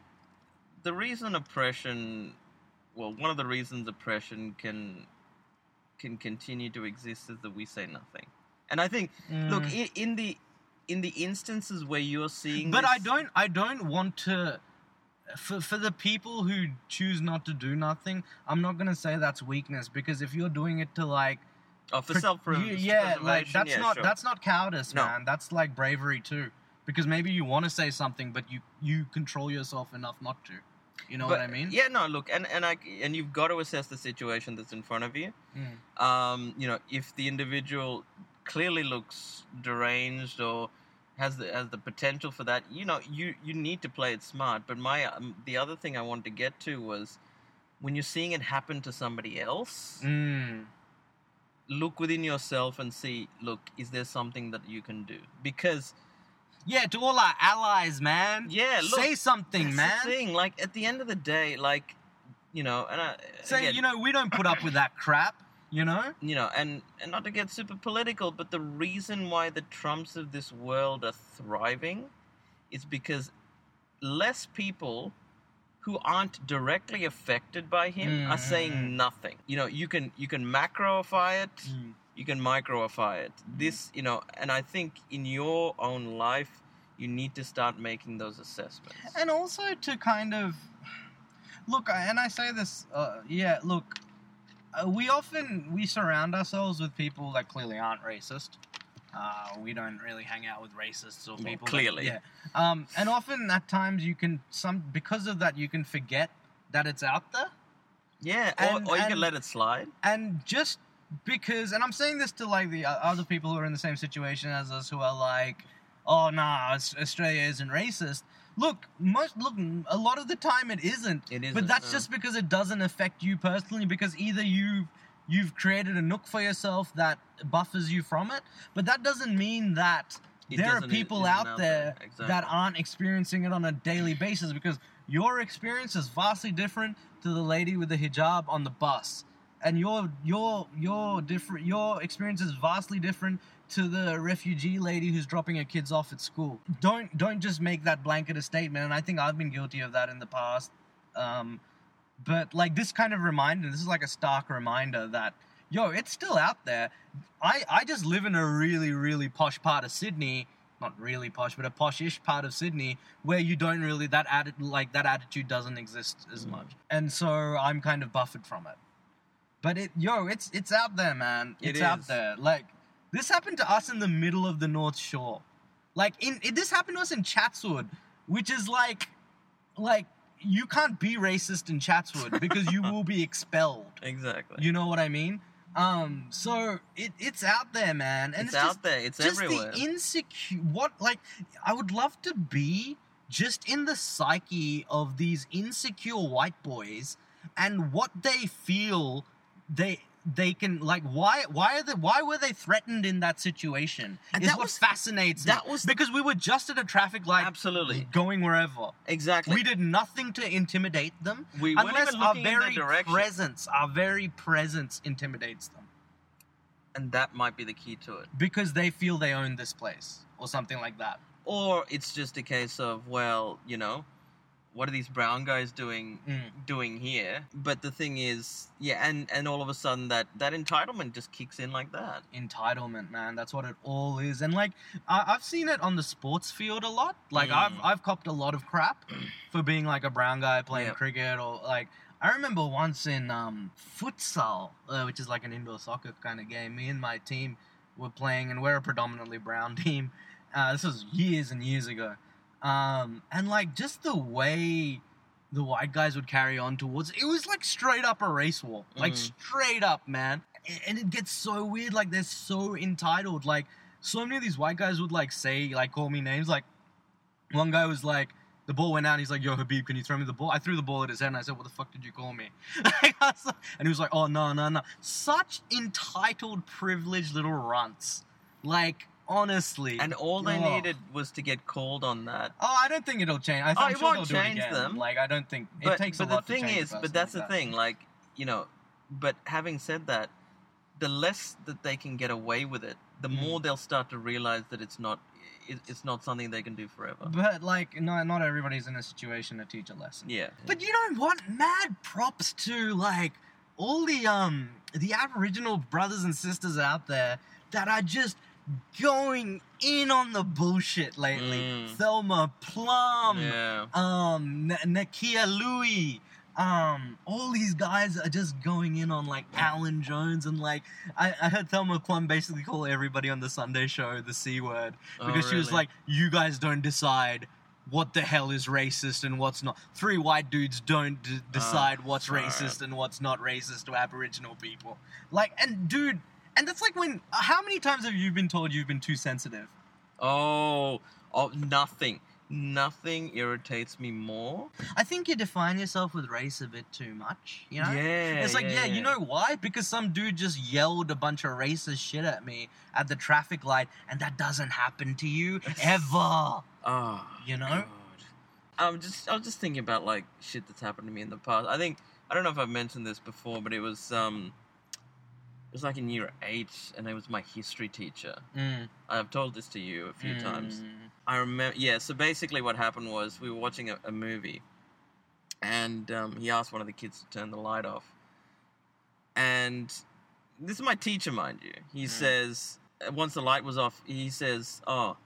the reason oppression well one of the reasons oppression can can continue to exist is that we say nothing and i think look Mm. in, in the in the instances where you're seeing but this, I don't. I don't want to. For for the people who choose not to do nothing, I'm not gonna say that's weakness because if you're doing it to like, oh, for pre- self yeah, like that's yeah, not sure. that's not cowardice, No. man. That's like bravery too. Because maybe you want to say something, but you you control yourself enough not to. You know But, what I mean? yeah no look and and i and you've got to assess the situation that's in front of you Mm. um you know if the individual clearly looks deranged or has the has the potential for that you know you you need to play it smart but my um, the other thing i wanted to get to was when you're seeing it happen to somebody else Mm. look within yourself and see look is there something that you can do because Yeah, to all our allies, man. yeah look say something, man. thing like at the end of the day like you know and I, Say, again, you know, we don't put up with that crap. You know? you know, and, and not to get super political, but the reason why the Trumps of this world are thriving is because less people who aren't directly affected by him are Mm. saying nothing. You know, you can you can macroify it, you can microify it. This, you know, and I think in your own life you need to start making those assessments. and also to kind of look and i say this uh, yeah look uh, we often we surround ourselves with people that clearly aren't racist uh, we don't really hang out with racists or Well, people. that- clearly. yeah. Um, and often at times you can some because of that you can forget that it's out there. Yeah, And- or, or you can let it slide. and just because and i'm saying this to like the other people who are in the same situation as us who are like oh nah australia isn't racist look most look a lot of the time it isn't It isn't, but that's no. just because it doesn't affect you personally because either you've you've created a nook for yourself that buffers you from it but that doesn't mean that It there are people out, out there, there, exactly. that aren't experiencing it on a daily basis because your experience is vastly different to the lady with the hijab on the bus and your your your different your experience is vastly different to the refugee lady who's dropping her kids off at school. Don't don't just make that blanket a statement and i think i've been guilty of that in the past. Um, but like this kind of reminder this is like a stark reminder that yo it's still out there. I i just live in a really really posh part of sydney not really posh but a poshish part of sydney where you don't really that atti- like that attitude doesn't exist as Mm. much. And so i'm kind of buffered from it. But it yo it's it's out there man. It it's out there. Like this happened to us in the middle of the north shore like in it, this happened to us in chatswood which is like like you can't be racist in chatswood because you will be expelled Exactly. you know what i mean um so it, it's out there man and it's, it's, out just, there. It's just everywhere. the insecure what like i would love to be just in the psyche of these insecure white boys and what they feel they they can like why why are they why were they threatened in that situation And is that what was- fascinates that me was- because we were just at a traffic light Absolutely. going wherever exactly. we did nothing to intimidate them We unless even our very presence our very presence intimidates them and that might be the key to it. because they feel they own this place or something like that. Or it's just a case of, well, you know, what are these brown guys doing Mm. doing here? But the thing is, yeah, and and all of a sudden that that entitlement just kicks in like that. Entitlement, man. That's what it all is. And like, I- I've seen it on the sports field a lot. Like, Mm. I've I've copped a lot of crap for being like a brown guy playing Yep. cricket or like. I remember once in um, futsal, uh, which is like an indoor soccer kind of game. Me and my team were playing, and we're a predominantly brown team. Uh, this was years and years ago, um, and like just the way the white guys would carry on towards it was like straight up a race war, like Mhm. straight up, man. And it gets so weird, like they're so entitled. Like so many of these white guys would like say, like call me names. Like one guy was like, the ball went out. And he's like, "Yo, Habib, can you throw me the ball?" I threw the ball at his head, and I said, "What the fuck did you call me?" Like, like- and he was like, "Oh no, no, no!" Such entitled, privileged little runts. Like honestly, And all they oh. needed was to get called on that. Oh, I don't think it'll change. I think Oh, it sure won't change it them. Like I don't think But, it takes but a lot. But the thing is, but that's like the that. thing, like, you know, but having said that, the less that they can get away with it, the Mm. more they'll start to realize that it's not it's not something they can do forever. But like, no, not everybody's in a situation to teach a lesson. Yeah. But you know what? Mad props to like all the um the Aboriginal brothers and sisters out there that are just going in on the bullshit lately. Mm. Thelma Plum, yeah. um, N- Nakkiah Lui. Um, all these guys are just going in on like Alan Jones and like I, I heard Thelma Plum basically call everybody on the Sunday show the C word Oh, because she was really? like, "You guys don't decide what the hell is racist and what's not. Three white dudes don't d- decide what's alright. racist and what's not racist to Aboriginal people." Like, and dude, and that's like when. How many times have you been told you've been too sensitive? Oh, oh, nothing. Nothing irritates me more. I think you define yourself with race a bit too much. You know. Yeah. It's like, yeah, you know why? Because some dude just yelled a bunch of racist shit at me at the traffic light, and that doesn't happen to you ever. Oh, You know? God. I'm just I was just thinking about like shit that's happened to me in the past. I think I don't know if I've mentioned this before, but it was um it was like in year eight and it was my history teacher. Mm. I've told this to you a few times. Mm. I remember yeah, so basically what happened was we were watching a, a movie and um, he asked one of the kids to turn the light off. And this is my teacher, mind you. He Mm. says uh, once the light was off, he says, "Oh,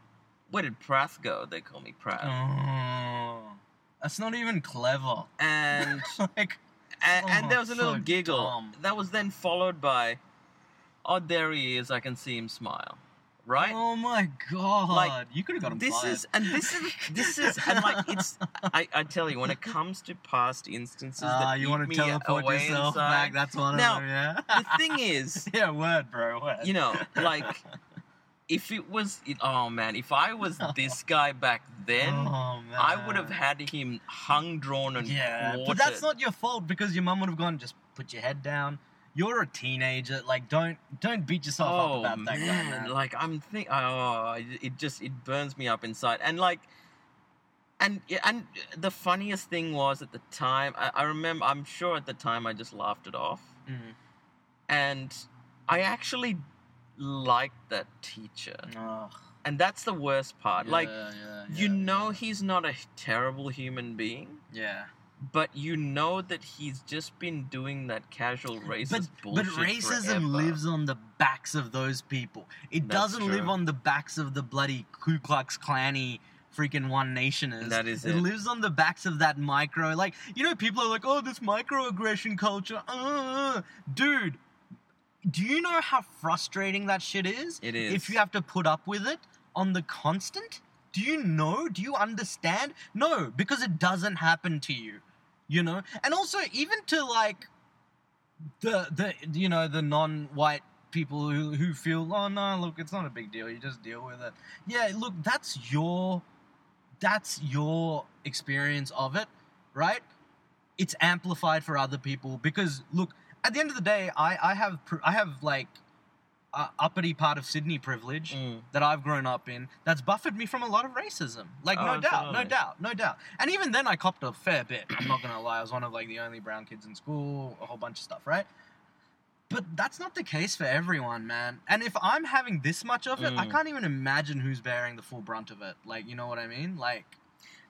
where did Prath go?" They call me Prath. Oh, that's not even clever. And, like, and and Oh, there was a little so giggle dumb. that was then followed by, "Oh, there he is! I can see him smile." right? Oh my god! Like, you could have got him this fired. is and this is this is and like it's I, I tell you when it comes to past instances Ah, that you want to teleport yourself inside, back? That's one Now, of them. Yeah. the thing is yeah, word, bro. Word. you know like if it was it, oh man if i was this guy back then oh, i would have had him hung drawn and Yeah, quartered. but that's not your fault because your mum would have gone. Just put your head down. You're a teenager. Like, don't don't beat yourself oh up about that man, guy, like i'm think oh it- just it burns me up inside and like and and the funniest thing was at the time I, I remember i'm sure at the time i just laughed it off Mm. and i actually liked that teacher Ugh. and that's the worst part like Yeah, yeah, you yeah, know yeah. he's not a terrible human being Yeah. But you know that he's just been doing that casual racist But, but racism forever. lives on the backs of those people. It That's doesn't live on the backs of the bloody Ku Klux Klanny freaking One Nationers. That is it. it. lives on the backs of that micro. Like, you know, people are like, oh, this microaggression culture. Uh, uh, uh, uh, dude, do you know how frustrating that shit is? It is. If you have to put up with it on the constant? Do you know? Do you understand? No, because it doesn't happen to you. You know? And also, even to like the the you know the non-white people who who feel oh no look it's not a big deal you just deal with it yeah look that's your that's your experience of it right it's amplified for other people because look at the end of the day i i have i have like uh, uppity part of sydney privilege Mm. that I've grown up in that's buffered me from a lot of racism. Like, Oh, no doubt, no doubt, no doubt. And even then, I copped a fair bit. I'm not gonna lie. I was one of like the only brown kids in school, a whole bunch of stuff, right? But that's not the case for everyone, man. And if I'm having this much of it, I Mm. can't even imagine who's bearing the full brunt of it. Like, you know what I mean? Like,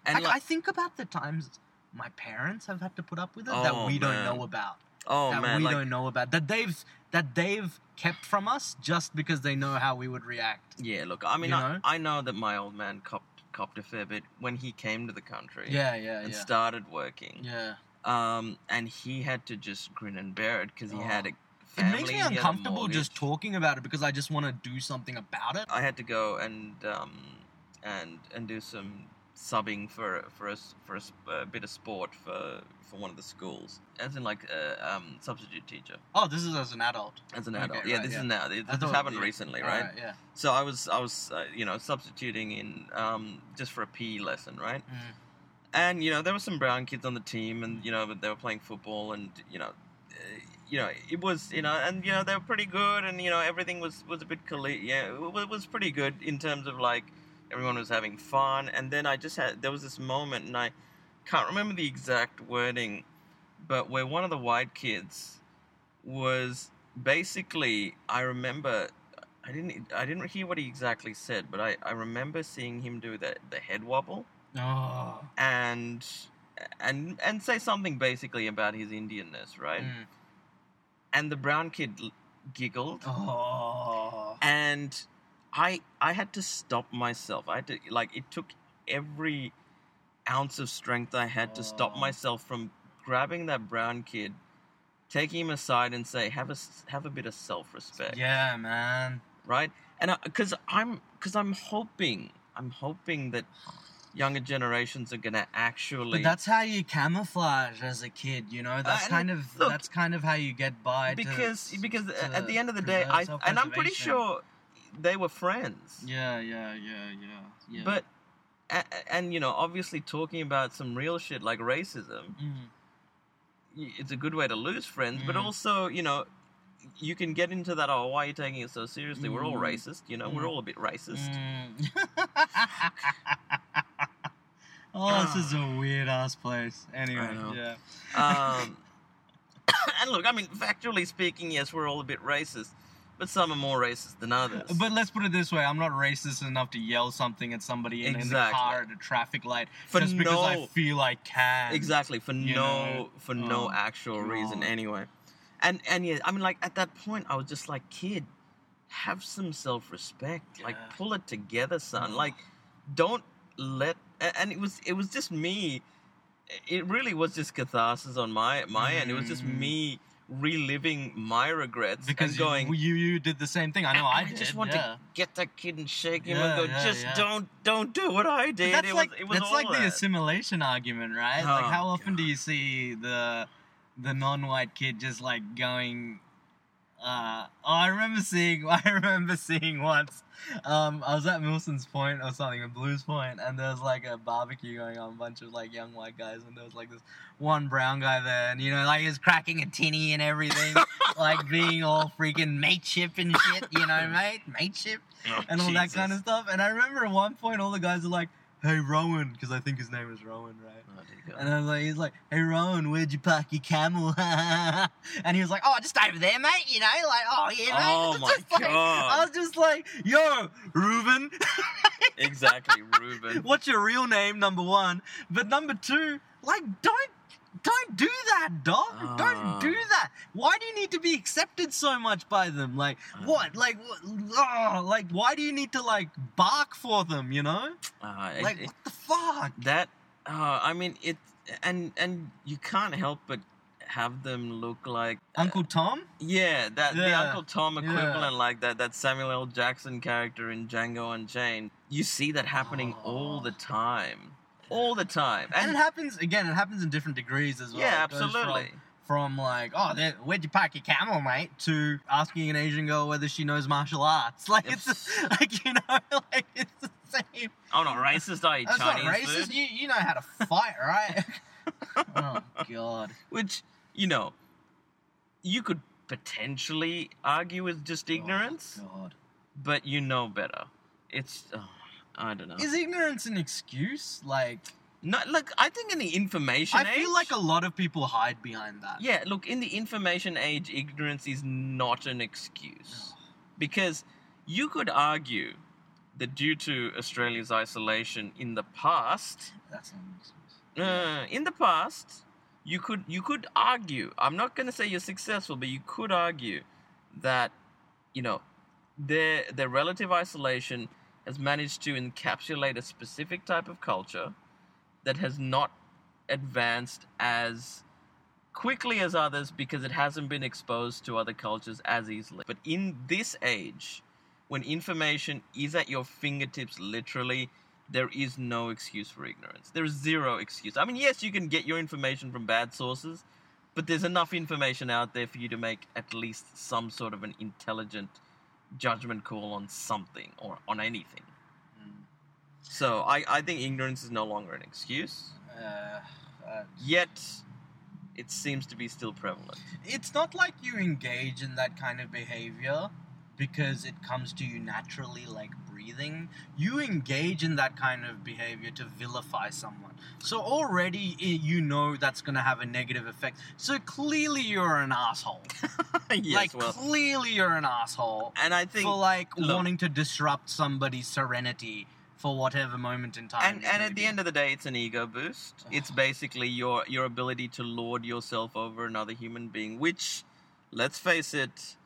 and like, like, I think about the times my parents have had to put up with it Oh, that we don't know about oh that man we like don't know about that they've that they've kept from us just because they know how we would react. yeah look i mean You I, know? I know that my old man copped copped a fair bit when he came to the country Yeah, yeah, and yeah. started working Yeah. um and he had to just grin and bear it because he Oh. had a It makes me he had a uncomfortable just talking about it because I just want to do something about it. I had to go and um, and and do some subbing for for a, for a, a bit of sport for for one of the schools, as in like a um, substitute teacher, Oh, this is as an adult. as an Okay, adult. yeah, right, this yeah. is now. This thought- happened yeah. recently, right? Alright, yeah. So I was I was uh, you know substituting in um, just for a PE lesson, right? Mm. And you know there were some brown kids on the team, and you know they were playing football, and you know. uh, You know, it was you know, and you know they were pretty good, and you know everything was was a bit colle- yeah, it was pretty good in terms of like everyone was having fun. And then I just had there was this moment, and I can't remember the exact wording, but where one of the white kids was basically I remember I didn't I didn't hear what he exactly said, but I, I remember seeing him do the the head wobble Oh. and and and say something basically about his Indianness, right? Mm. And the brown kid giggled, Oh. and I I had to stop myself. I had to like it took every ounce of strength I had to stop Oh. myself from grabbing that brown kid, taking him aside, and say, "Have a have a bit of self respect." Yeah, man. right? And because I'm because I'm hoping I'm hoping that younger generations are gonna actually. But that's how you camouflage as a kid, you know. That's and kind of look, that's kind of how you get by. to- because because to at the end of the day, I and I'm pretty sure they were friends. Yeah, yeah, yeah, yeah, yeah. But and, and you know, obviously talking about some real shit like racism, Mm. it's a good way to lose friends. But Mm. also, you know. You can get into that. Oh, why are you taking it so seriously? We're all Mm. racist, you know. We're Mm. all a bit racist. Mm. oh, this is a weird ass place. Anyway, yeah. Um, and look, I mean, factually speaking, yes, we're all a bit racist, but some are more racist than others. But let's put it this way: I'm not racist enough to yell something at somebody in, in the car at a traffic light For just because I feel I can. exactly for no know, for no oh, actual reason anyway. And and yeah, I mean, like at that point, I was just like, kid, have some self respect. Like, pull it together, son. Oh. Like, don't let. And it was it was just me. It really was just catharsis on my my end. It was just Mhm. me reliving my regrets because and going. you, you did the same thing. I know. Oh, I, I just did, want yeah. to get that kid and shake him Yeah, and go, yeah, just don't, don't do what I But did. that's it like was, it was that's like the assimilation argument, right? like Oh, how often do you see the the non-white kid just like going? Uh, oh, I remember seeing. I remember seeing once. Um, I was at Milson's Point or something, a Blues Point, and there was like a barbecue going on, a bunch of like young white guys, and there was like this one brown guy there, and you know, like he was cracking a tinny and everything, like being all freaking mateship and shit, you know, mate, mateship Oh, and all that kind of stuff. And I remember at one point, all the guys are like, "Hey, Rowan," because I think his name is Rowan, right? God. And I was like, he's like, "Hey, Rowan, where'd you park your camel?" and he was like, "Oh, just over there, mate. You know, like, oh yeah, mate." Oh, my just like- God. I was just like, "Yo, Reuben, exactly, Ruben. what's your real name? Number one, but number two, like, don't." Don't do that, dog. Ah. Don't do that. Why do you need to be accepted so much by them? Like, Ah. what? Like, what? Oh, like, why do you need to like bark for them? You know? Uh, Like, it- what the fuck? that, uh, I mean, it, and and you can't help but have them look like Uncle Tom? Yeah, that the Uncle Tom yeah. equivalent, like that that Samuel L. Jackson character in Django Unchained. You see that happening all the time, all the time, And, and, it happens again. It happens in different degrees as well. yeah, absolutely. From, from like, oh, where'd you park your camel, mate? To asking an Asian girl whether she knows martial arts. Like it's like you know, like it's same. Oh not racist! I eat That's Chinese not racist. food, You you know how to fight, right? oh god. which you know, you could potentially argue is just oh, ignorance, Oh, god. but you know better. It's oh, I don't know. Is ignorance an excuse? Like, No, look. I think in the information I feel like a lot of people hide behind that. Yeah, look, in the information age, ignorance is not an excuse. Because you could argue that due to Australia's isolation in the past, uh, in the past, you could you could argue. I'm not going to say you're successful, but you could argue that you know their their relative isolation has managed to encapsulate a specific type of culture that has not advanced as quickly as others because it hasn't been exposed to other cultures as easily. But in this age, when information is at your fingertips literally, there is no excuse for ignorance. There is zero excuse. I mean, yes, you can get your information from bad sources, but there's enough information out there for you to make at least some sort of an intelligent judgment call on something or on anything. Mm. So I, I think ignorance is no longer an excuse. Uh, uh, Yet, it seems to be still prevalent. it's not like you engage in that kind of behavior because it comes to you naturally like breathing you engage in that kind of behavior to vilify someone. So already you know that's going to have a negative effect. So clearly you're an asshole. Yes, like well, clearly you're an asshole and I think for like look- wanting to disrupt somebody's serenity for whatever moment in time and and at the end of the day, it's an ego boost. It's basically your your ability to lord yourself over another human being, which, let's face it,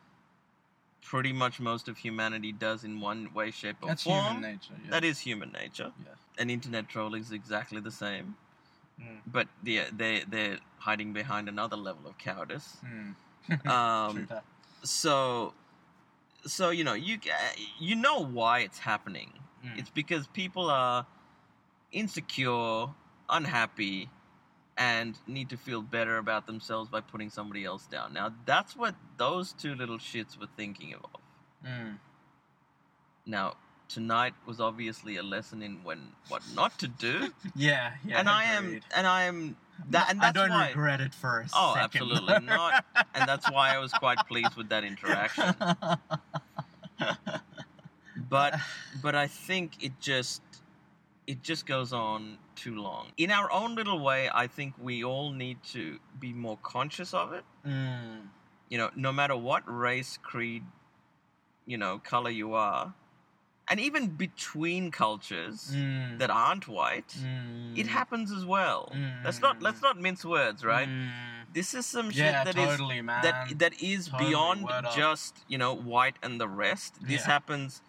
pretty much most of humanity does in one way, shape, or that's form. human nature yeah. That is human nature. Yeah. An internet troll is exactly the same, Mm. but yeah, they they're hiding behind another level of cowardice. Mm. Um, so, so you know you you know why it's happening. Mm. It's because people are insecure, unhappy, and need to feel better about themselves by putting somebody else down. Now, that's what those two little shits were thinking of. Mm. Now, tonight was obviously a lesson in when what not to do, yeah yeah and I am and I am that and I don't why. regret it for a Oh, second. absolutely not. And that's why I was quite pleased with that interaction. But but I think it just it just goes on too long. In our own little way, I think we all need to be more conscious of it. Mm. You know, no matter what race, creed, you know, color you are, and even between cultures Mm. that aren't white, Mm. it happens as well. Let's not let's not mince words, right? Mm. This is some shit Yeah, that is totally, man. that that is Totally, beyond just you know white and the rest. This Yeah. happens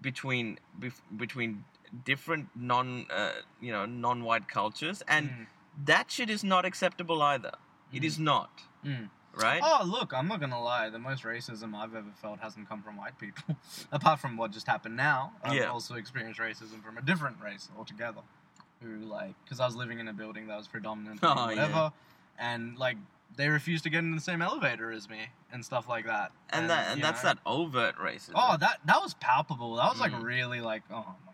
between bef- between different non uh, you know non white cultures, and Mm. that shit is not acceptable either. It Mm. is not. Mm. right? Oh, look, I'm not gonna lie. The most racism I've ever felt hasn't come from white people, apart from what just happened now. I've Yeah. also experienced racism from a different race altogether, who like, because I was living in a building that was predominant, Oh, whatever, and like they refused to get in the same elevator as me and stuff like that. and that and that's know. that overt racism. Oh, that that was palpable. That was like Mm. really like, oh my.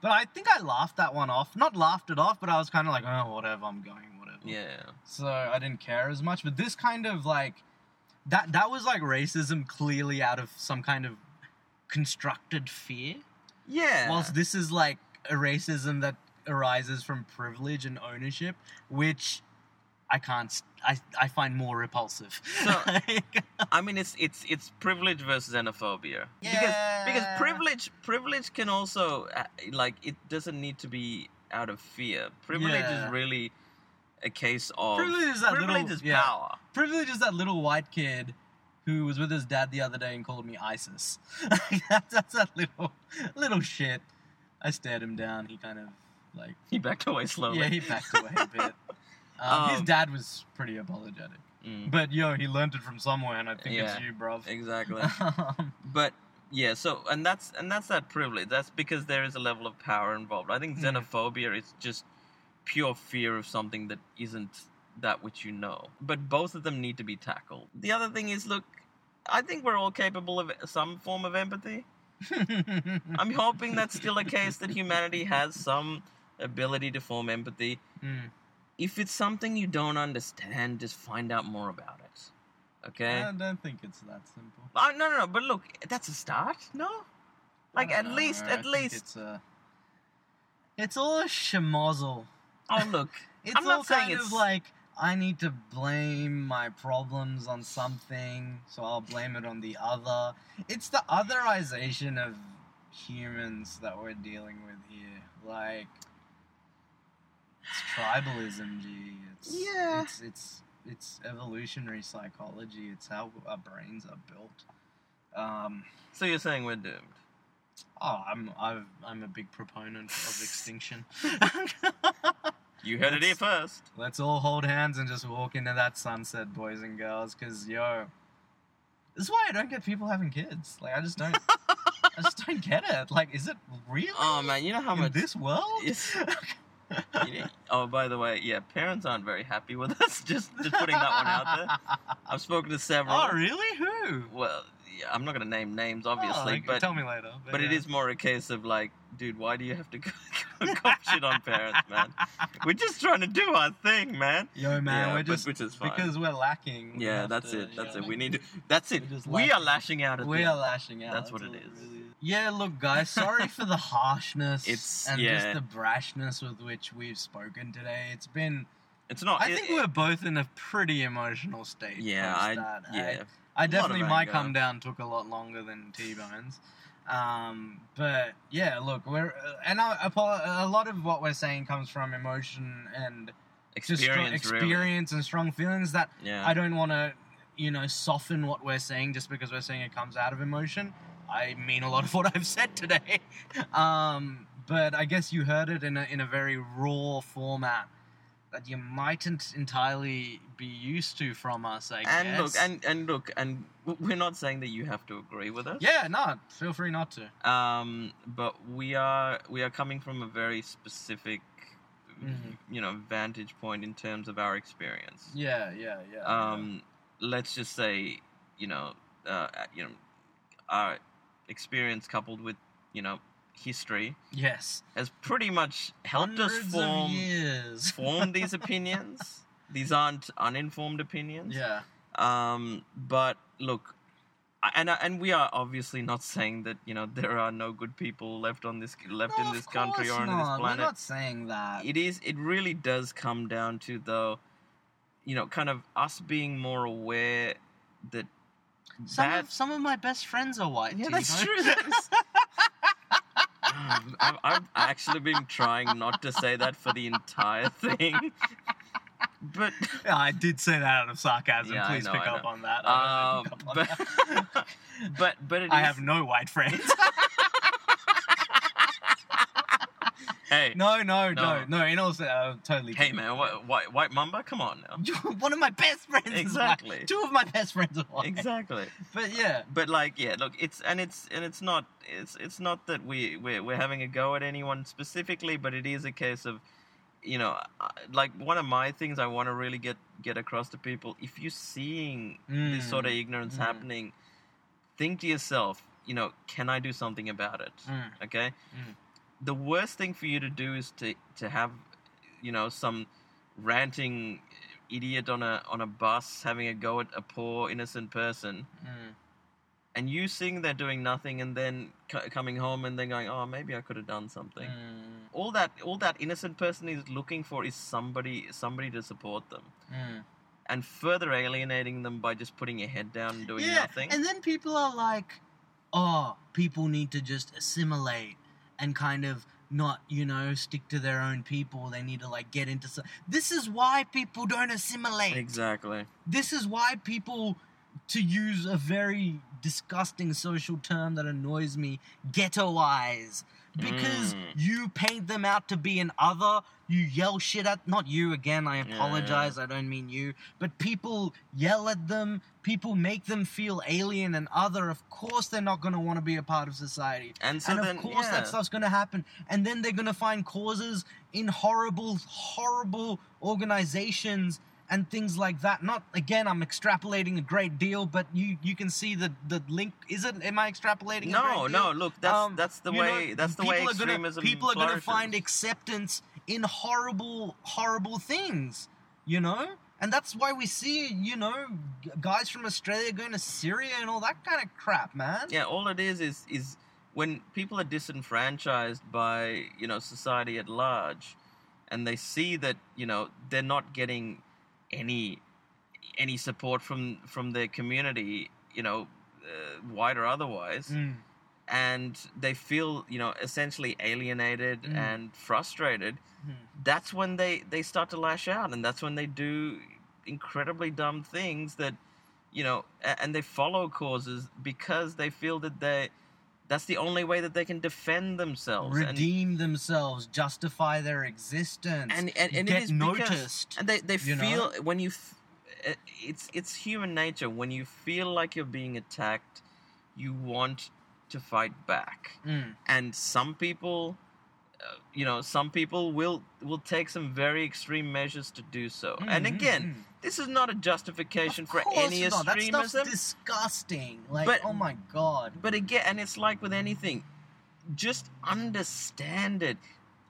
But I think I laughed that one off. Not laughed it off, but I was kind of like, oh, whatever. I'm going, whatever. yeah. So I didn't care as much. But this kind of like that that was like racism clearly out of some kind of constructed fear. Yeah. Whilst this is like a racism that arises from privilege and ownership, which I can't. I, I find more repulsive. So- I mean, it's it's it's privilege versus xenophobia. Because because privilege privilege can also uh, like it doesn't need to be out of fear. Privilege Yeah. is really a case of Privilege is that privilege little- is yeah. power. privilege is that little white kid who was with his dad the other day and called me ISIS. that's, that's that little little shit. I stared him down. He kind of like He backed away slowly. yeah, he backed away a bit. Um, his dad was pretty apologetic, Mm, but yo, he learned it from somewhere, and I think Yeah. it's you, bruv. exactly. Um, but yeah, so and that's and that's that privilege. That's because there is a level of power involved. I think Mm. xenophobia is just pure fear of something that isn't that which you know. But both of them need to be tackled. The other thing is, look, I think we're all capable of some form of empathy. I'm hoping that's still a case that humanity has some ability to form empathy. Mm. If it's something you don't understand, just find out more about it. Okay? I don't think it's that simple. Uh, no, no, no. But look, that's a start. No, like at don't least, know, I at least. it's a. It's all a schmozzle. Oh, look. It's I'm not all saying kind it's- of like I need to blame my problems on something, so I'll blame it on the other. It's the otherization of humans that we're dealing with here. Like it's tribalism, G. It's Yeah. It's it's it's evolutionary psychology. It's how our brains are built. Um, So you're saying we're doomed? oh, I'm I've, I'm a big proponent of extinction. You heard it here first. Let's all hold hands and just walk into that sunset, boys and girls. Cause yo, this is why I don't get people having kids. Like I just don't, I just don't get it. Like, is it real? Oh man, you know how in much this world? Yes. You know- oh, by the way, yeah, parents aren't very happy with us. Just, just putting that one out there. I've spoken to several. oh really? Who? Well, yeah, I'm not gonna name names, Oh, obviously, like, but tell me later. but it yeah. is more a case of like, dude, why do you have to go, go cop shit on parents, man? We're just trying to do our thing, man. Yo, man, Yeah, we're but- just which is fine. because we're lacking. Yeah, that's to, it. That's it. We need to. That's it. We are lashing out at We them. are lashing out. That's what it is. really Yeah, look, guys. Sorry for the harshness It's- and yeah. just the brashness with which we've spoken today. It's been. It's not. I it- think it- we're both in a pretty emotional state. Yeah, I. that. Yeah. I, I definitely my come down took a lot longer than T Bones. Um, but yeah, look, we're and I, a lot of what we're saying comes from emotion and just strong Experience, really. experience and strong feelings that Yeah. I don't want to, you know, soften what we're saying just because we're saying it comes out of emotion. I mean a lot of what I've said today. Um, but I guess you heard it in a, in a very raw format that you mightn't entirely be used to from us, I and guess. look, and and look, and we're not saying that you have to agree with us. yeah, no, feel free not to. Um, but we are we are coming from a very specific, Mhm. you know, vantage point in terms of our experience. Yeah, yeah, yeah. Um, let's just say, you know, uh, you know, our experience coupled with, you know, history yes. has pretty much helped us Hundreds of form form these opinions. These aren't uninformed opinions. yeah. Um, but look, I- and and we are obviously not saying that you know there are no good people left on this left No, in this country or on this planet. We're not saying that. It is. It really does come down to though, you know, kind of us being more aware that Some bad. of, some of my best friends are white. Yeah, that's know? true. that is- I've, I've actually been trying not to say that for the entire thing, but Yeah, I did say that out of sarcasm. Yeah, Please know, pick up on that. um, pick up on but that. but but it is. I have no white friends. Hey, No, no, No. no, no. In all, uh, totally. hey, man, wh- white white mamba, come on now. One of my best friends. white. Exactly. Two of my best friends are white. Exactly. But yeah. But like, yeah, look, it's and it's and it's not it's it's not that we we're, we're having a go at anyone specifically, but it is a case of, you know, like one of my things I want to really get get across to people: if you're seeing this sort of Mm, ignorance mm. happening, think to yourself, you know, can I do something about it? Mm. Okay. The worst thing for you to do is to to have, you know, some ranting idiot on a on a bus having a go at a poor innocent person Mm. and you seeing they're doing nothing and then c- coming home and then going oh maybe i could have done something Mm. all that all that innocent person is looking for is somebody somebody to support them Mm. and further alienating them by just putting your head down and doing yeah, nothing and then people are like, "Oh, people need to just assimilate and kind of not, you know, stick to their own people. They need to like get into." This is why people don't assimilate. exactly This is why people, to use a very disgusting social term that annoys me, ghettoize. Because Mm. you paint them out to be an other, you yell shit at not you again, I Yeah. apologize, I don't mean you, but people yell at them, people make them feel alien and other. Of course they're not gonna want to be a part of society. and so and of course yeah. that stuff's gonna happen. And then they're gonna find causes in horrible, horrible organizations and things like that. Not again, I'm extrapolating a great deal, but you you can see the the link. Is it? Am I extrapolating? no no look that's Um, that's the you know, way that's the way are gonna- extremism people are going to find acceptance in horrible, horrible things. You know, and that's why we see you know guys from Australia going to Syria and all that kind of crap, man. yeah all it is is is when people are disenfranchised by you know society at large and they see that you know they're not getting any any support from from their community you know uh, white or otherwise Mm. and they feel you know essentially alienated Mm. and frustrated Mm. that's when they they start to lash out and that's when they do incredibly dumb things that you know and they follow causes because they feel that they that's the only way that they can defend themselves and redeem themselves, justify their existence, and and, and get it is because, noticed. and they they you know? feel when you f- it's it's human nature when you feel like you're being attacked you want to fight back Mm. and some people uh, you know some people will will take some very extreme measures to do so and Mm, mm, again mm. This is not a justification Of for any not. That stuff's disgusting. Like, But- oh my god. but again and it's like with anything just understand it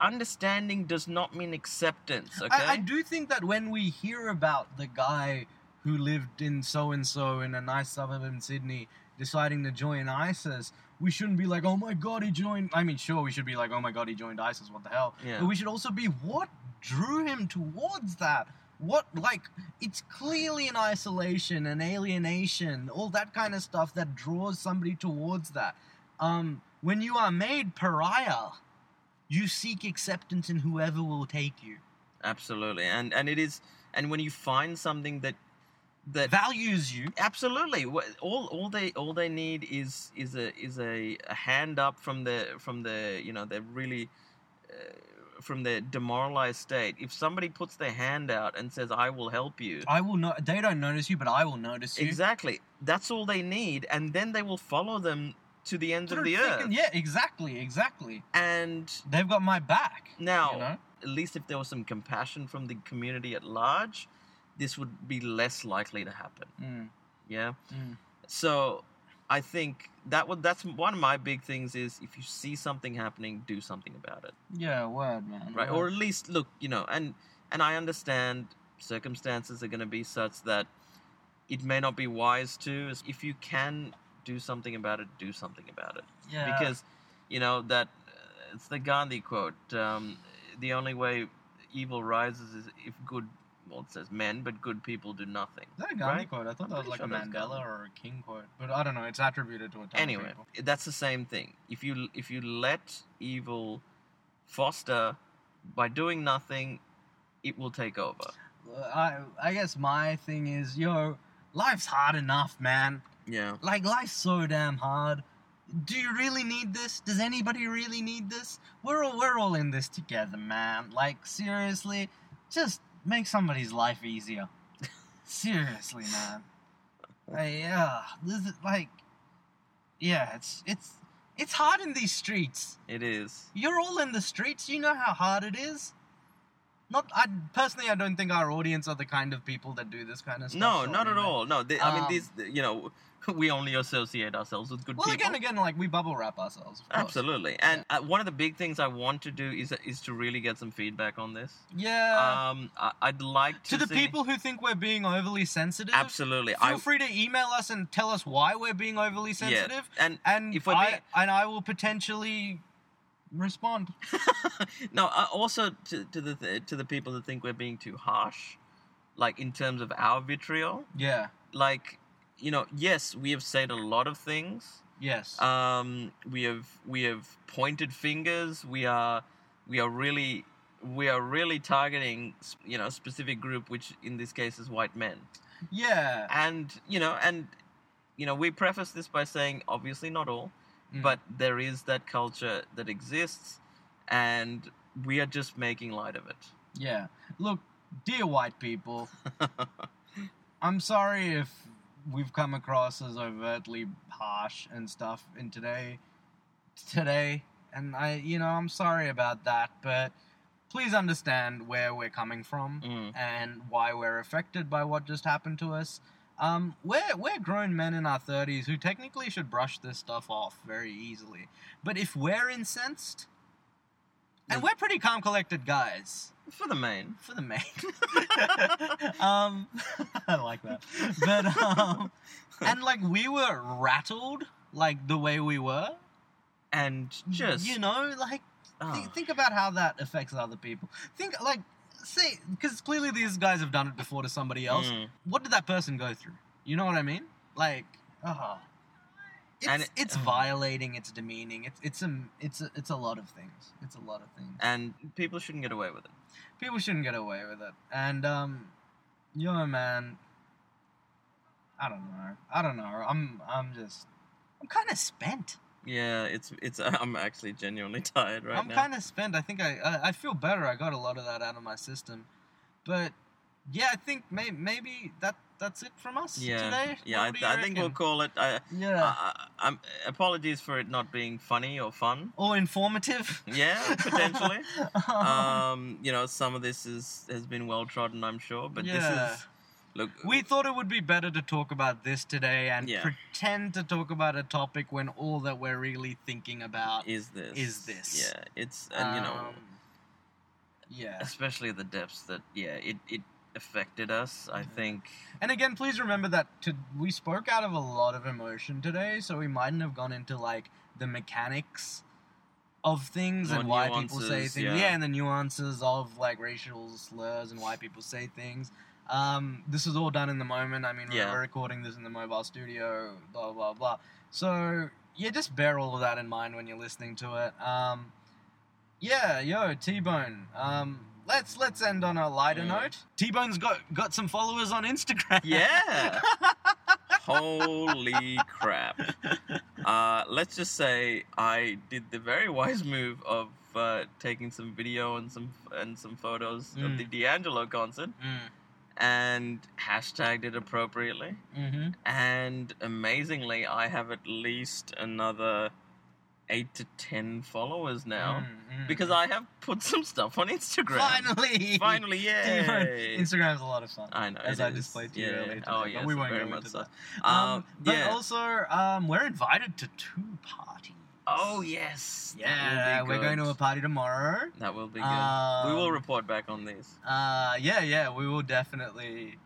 understanding does not mean acceptance okay I, I do think that when we hear about the guy who lived in so and so in a nice suburb in Sydney deciding to join ISIS, we shouldn't be like, oh my god, he joined. I mean, sure, we should be like, oh my god, he joined ISIS, what the hell? Yeah. But we should also be, what drew him towards that? What, like, it's clearly an isolation, an alienation, all that kind of stuff that draws somebody towards that. Um, when you are made pariah, you seek acceptance in whoever will take you. absolutely and and it is and when you find something that that values you. absolutely all all they all they need is is a is a, a hand up from the from the you know they're really uh, from their demoralized state if somebody puts their hand out and says i will help you I will not. They don't notice you, but I will notice you. exactly that's all they need and then they will follow them to the ends of the thick earth Yeah, exactly, exactly. and They've got my back. now you know? at least if there was some compassion from the community at large this would be less likely to happen Mm, yeah mm. So I think that would that's one of my big things is if you see something happening, do something about it, Yeah, word, man. right? word. Or at least look, you know, and and I understand circumstances are going to be such that it may not be wise to. If you can do something about it, do something about it yeah. because you know that uh, it's the Gandhi quote. Um, the only way evil rises is if good. Well, it says men, but good people do nothing. Is that a Gandhi right? quote? I thought I'm that was like sure a Mandela or a King quote, but I don't know. It's attributed to a ton anyway of people. that's the same thing if you if you let evil foster by doing nothing it will take over I I guess my thing is, yo, life's hard enough, man. yeah Like life's so damn hard. do you really need this? Does anybody really need this? We're all we're all in this together, man. Like seriously, just make somebody's life easier. seriously, man. Like, yeah, this is like, yeah, it's it's it's hard in these streets. It is. You're all in the streets. You know how hard it is. Not, I personally, I don't think our audience are the kind of people that do this kind of stuff. No, so not at all. No, they, I mean Um, these. You know, we only associate ourselves with good Well, people. Well, again, again, like we bubble wrap ourselves. Absolutely. And uh, one of the big things I want to do is is to really get some feedback on this. Yeah. Um, I, I'd like to to the see- people who think we're being overly sensitive, Absolutely. feel I free to email us and tell us why we're being overly sensitive, Yeah. And and if we're I and I will potentially respond. no, uh, also to, to the th- to the people that think we're being too harsh, like in terms of our vitriol. Yeah. Like, you know, yes, we have said a lot of things. Yes. Um, we have we have pointed fingers. We are we are really we are really targeting you know a specific group, which in this case is white men. yeah. And you know, and you know, we preface this by saying obviously not all, Mm. but there is that culture that exists, and we are just making light of it. yeah. Look, dear white people, I'm sorry if we've come across as overtly harsh and stuff in today today and I you know I'm sorry about that but please understand where we're coming from Mm. and why we're affected by what just happened to us um, we're, we're grown men in our 30s who technically should brush this stuff off very easily. But if we're incensed, and we're pretty calm, collected guys, For the main. for the main. um, I like that. But um, and like we were rattled, like the way we were. And just you know, like oh, think, think about how that affects other people. Think like say because clearly these guys have done it before to somebody else. mm. What did that person go through? You know what I mean? Like, uh, it's And it- it's uh. violating, it's demeaning, it's it's a it's a, it's a lot of things. It's a lot of things. and people shouldn't get away with it. people shouldn't get away with it. And um, yo, man, I don't know. I don't know. I'm I'm just I'm kind of spent. Yeah, it's it's. I'm actually genuinely tired right I'm now. kind of spent. I think I, I I feel better. I got a lot of that out of my system, but yeah, I think may, maybe that that's it from us yeah, today. yeah. I, I think we'll call it. I, yeah. I, apologies for it not being funny or fun. or informative. Yeah, potentially. um, um, you know, some of this is has been well trodden, I'm sure, but Yeah. this is look. we thought it would be better to talk about this today and Yeah. pretend to talk about a topic when all that we're really thinking about. is this is this. Yeah, it's and you know, Um, yeah. especially the depths that yeah, it it affected us. I think. And again, please remember that to, we spoke out of a lot of emotion today, so we mightn't have gone into like the mechanics of things Or and why people say things. yeah. Yeah. and the nuances of like racial slurs and why people say things. Um, this is all done in the moment. I mean, we're- Yeah. we're recording this in the mobile studio, blah blah blah. So yeah, just bear all of that in mind when you're listening to it. Um, yeah, yo, T Bone. Um, let's let's end on a lighter note. T Bone's got got some followers on Instagram. Yeah. Holy crap. Uh, let's just say I did the very wise move of uh, taking some video and some and some photos of Mm. the D'Angelo concert Mm. and hashtagged it appropriately. Mm-hmm. And amazingly, I have at least another eight to ten followers now Mm, because I have put some stuff on Instagram. finally, Finally, yay! Instagram's a lot of fun. I know. as I is. displayed to you earlier Oh but yes, we won't very go much into so. that. Um, Um, but yeah. also, um, we're invited to two parties. Oh yes. yeah, we're going to a party tomorrow. That will be good. we will Um, report back on this. Uh, yeah, yeah, we will definitely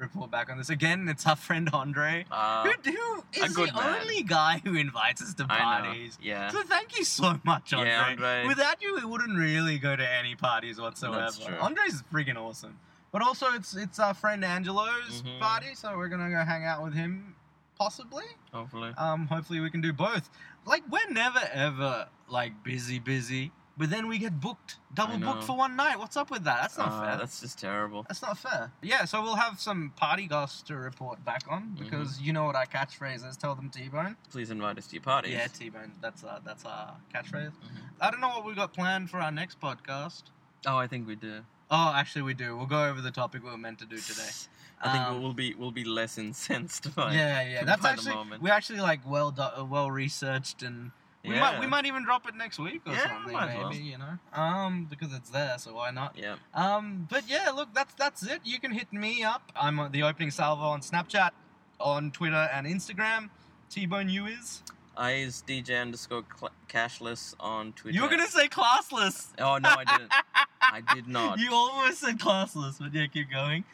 report back on this again. It's our friend Andre, Uh, who, who a good the man. only guy who invites us to parties. Yeah. So thank you so much, Andre. Yeah, Andre. Without you, we wouldn't really go to any parties whatsoever. That's true. Andre's freaking awesome. But also, it's it's our friend Angelo's Mhm. party, so we're gonna go hang out with him, possibly. Hopefully. Um, hopefully we can do both. Like we're never ever like busy, busy. But then we get booked, double booked for one night. What's up with that? That's not Ah, fair. That's just terrible. That's not fair. Yeah, so we'll have some party goss to report back on Mm-hmm. because you know what our catchphrase is. Tell them T-Bone. Please invite us to your parties. Yeah, T-Bone. That's our that's our catchphrase. Mhm. I don't know what we've got planned for our next podcast. Oh, I think we do. Oh, actually, we do. We'll go over the topic we were meant to do today. I think Um, we'll be we'll be less incensed by yeah, yeah. That's by the actually moment. we're actually like well do- uh, well researched and we Yeah. might we might even drop it next week or Yeah, something maybe well. you know um because it's there so why not Yeah. um but yeah look that's that's it you can hit me up I'm the opening salvo on Snapchat on Twitter and Instagram T-Bone you is I is DJ underscore cl- cashless on Twitter. you were gonna say classless Oh no, I didn't. I did not. you almost said classless but yeah keep going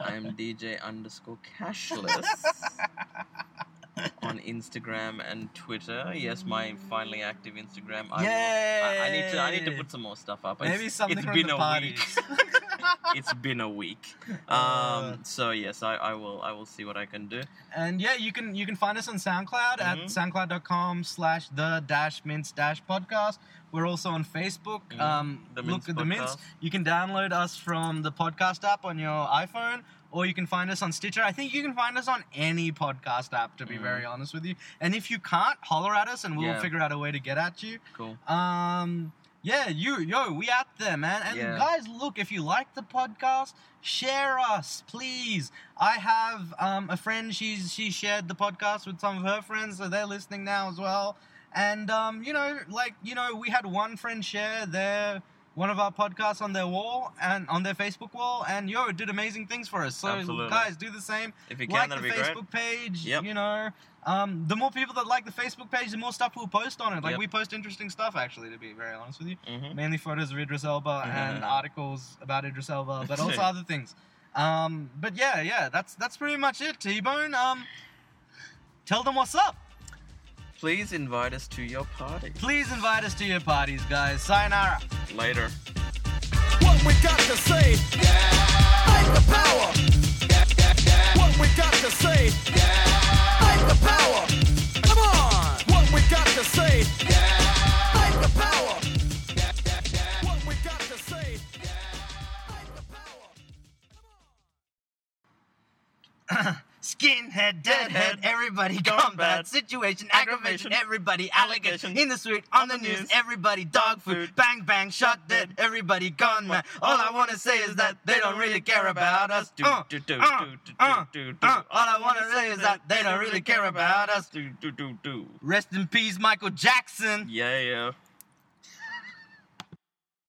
I am DJ underscore cashless on Instagram and Twitter. Yes, my finally active Instagram. I, will- I, I need to. I need to put some more stuff up. maybe It's- something it's from been the a parties week. it's been a week. Uh, Um. So yes, I, I will. I will see what I can do. And yeah, you can you can find us on SoundCloud at Mhm. soundcloud.com slash the dash mince dash podcast. We're also on Facebook. Mhm. Um, The look at the mince. Podcast. You can download us from the podcast app on your iPhone, or you can find us on Stitcher. I think you can find us on any podcast app. To be Mhm. very honest with you, and if you can't, holler at us, and we'll Yeah. figure out a way to get at you. Cool. Um, yeah, you, yo, we out there, man. And Yeah. guys, look, if you like the podcast, share us, please. I have um, a friend. She's she shared the podcast with some of her friends, so they're listening now as well. And um, you know, like you know, we had one friend share their one of our podcasts on their wall and on their Facebook wall, and yo, it did amazing things for us. So Absolutely. guys, do the same If you can, like that'd the be great. Facebook page. Yep. You know, um, the more people that like the Facebook page, the more stuff we'll post on it. Like Yep. we post interesting stuff, actually, to be very honest with you. hmm Mainly photos of Idris Elba and Mhm. articles about Idris Elba, but also other things. Um, but yeah, yeah, that's that's pretty much it. T Bone. Um, tell them what's up. Please invite us to your party. Please invite us to your parties, guys. Sayonara. Later. What we got to say? Yeah. Fight the power. Yeah, yeah, yeah. What we got to say? Yeah. Fight the power. Come on. What we got to say? Yeah. Fight the power. What we got to say? Fight the power. Skinhead, deadhead, everybody Gone gone bad. bad. Situation, Aggravation, everybody allegation. In the street, on the news, everybody dog food. Bang, bang, shot dead, everybody gone mad. All I wanna say is that they don't really care about us. Uh, uh, uh. All I wanna say is that they don't really care about us. Rest in peace, Michael Jackson. Yeah, yeah.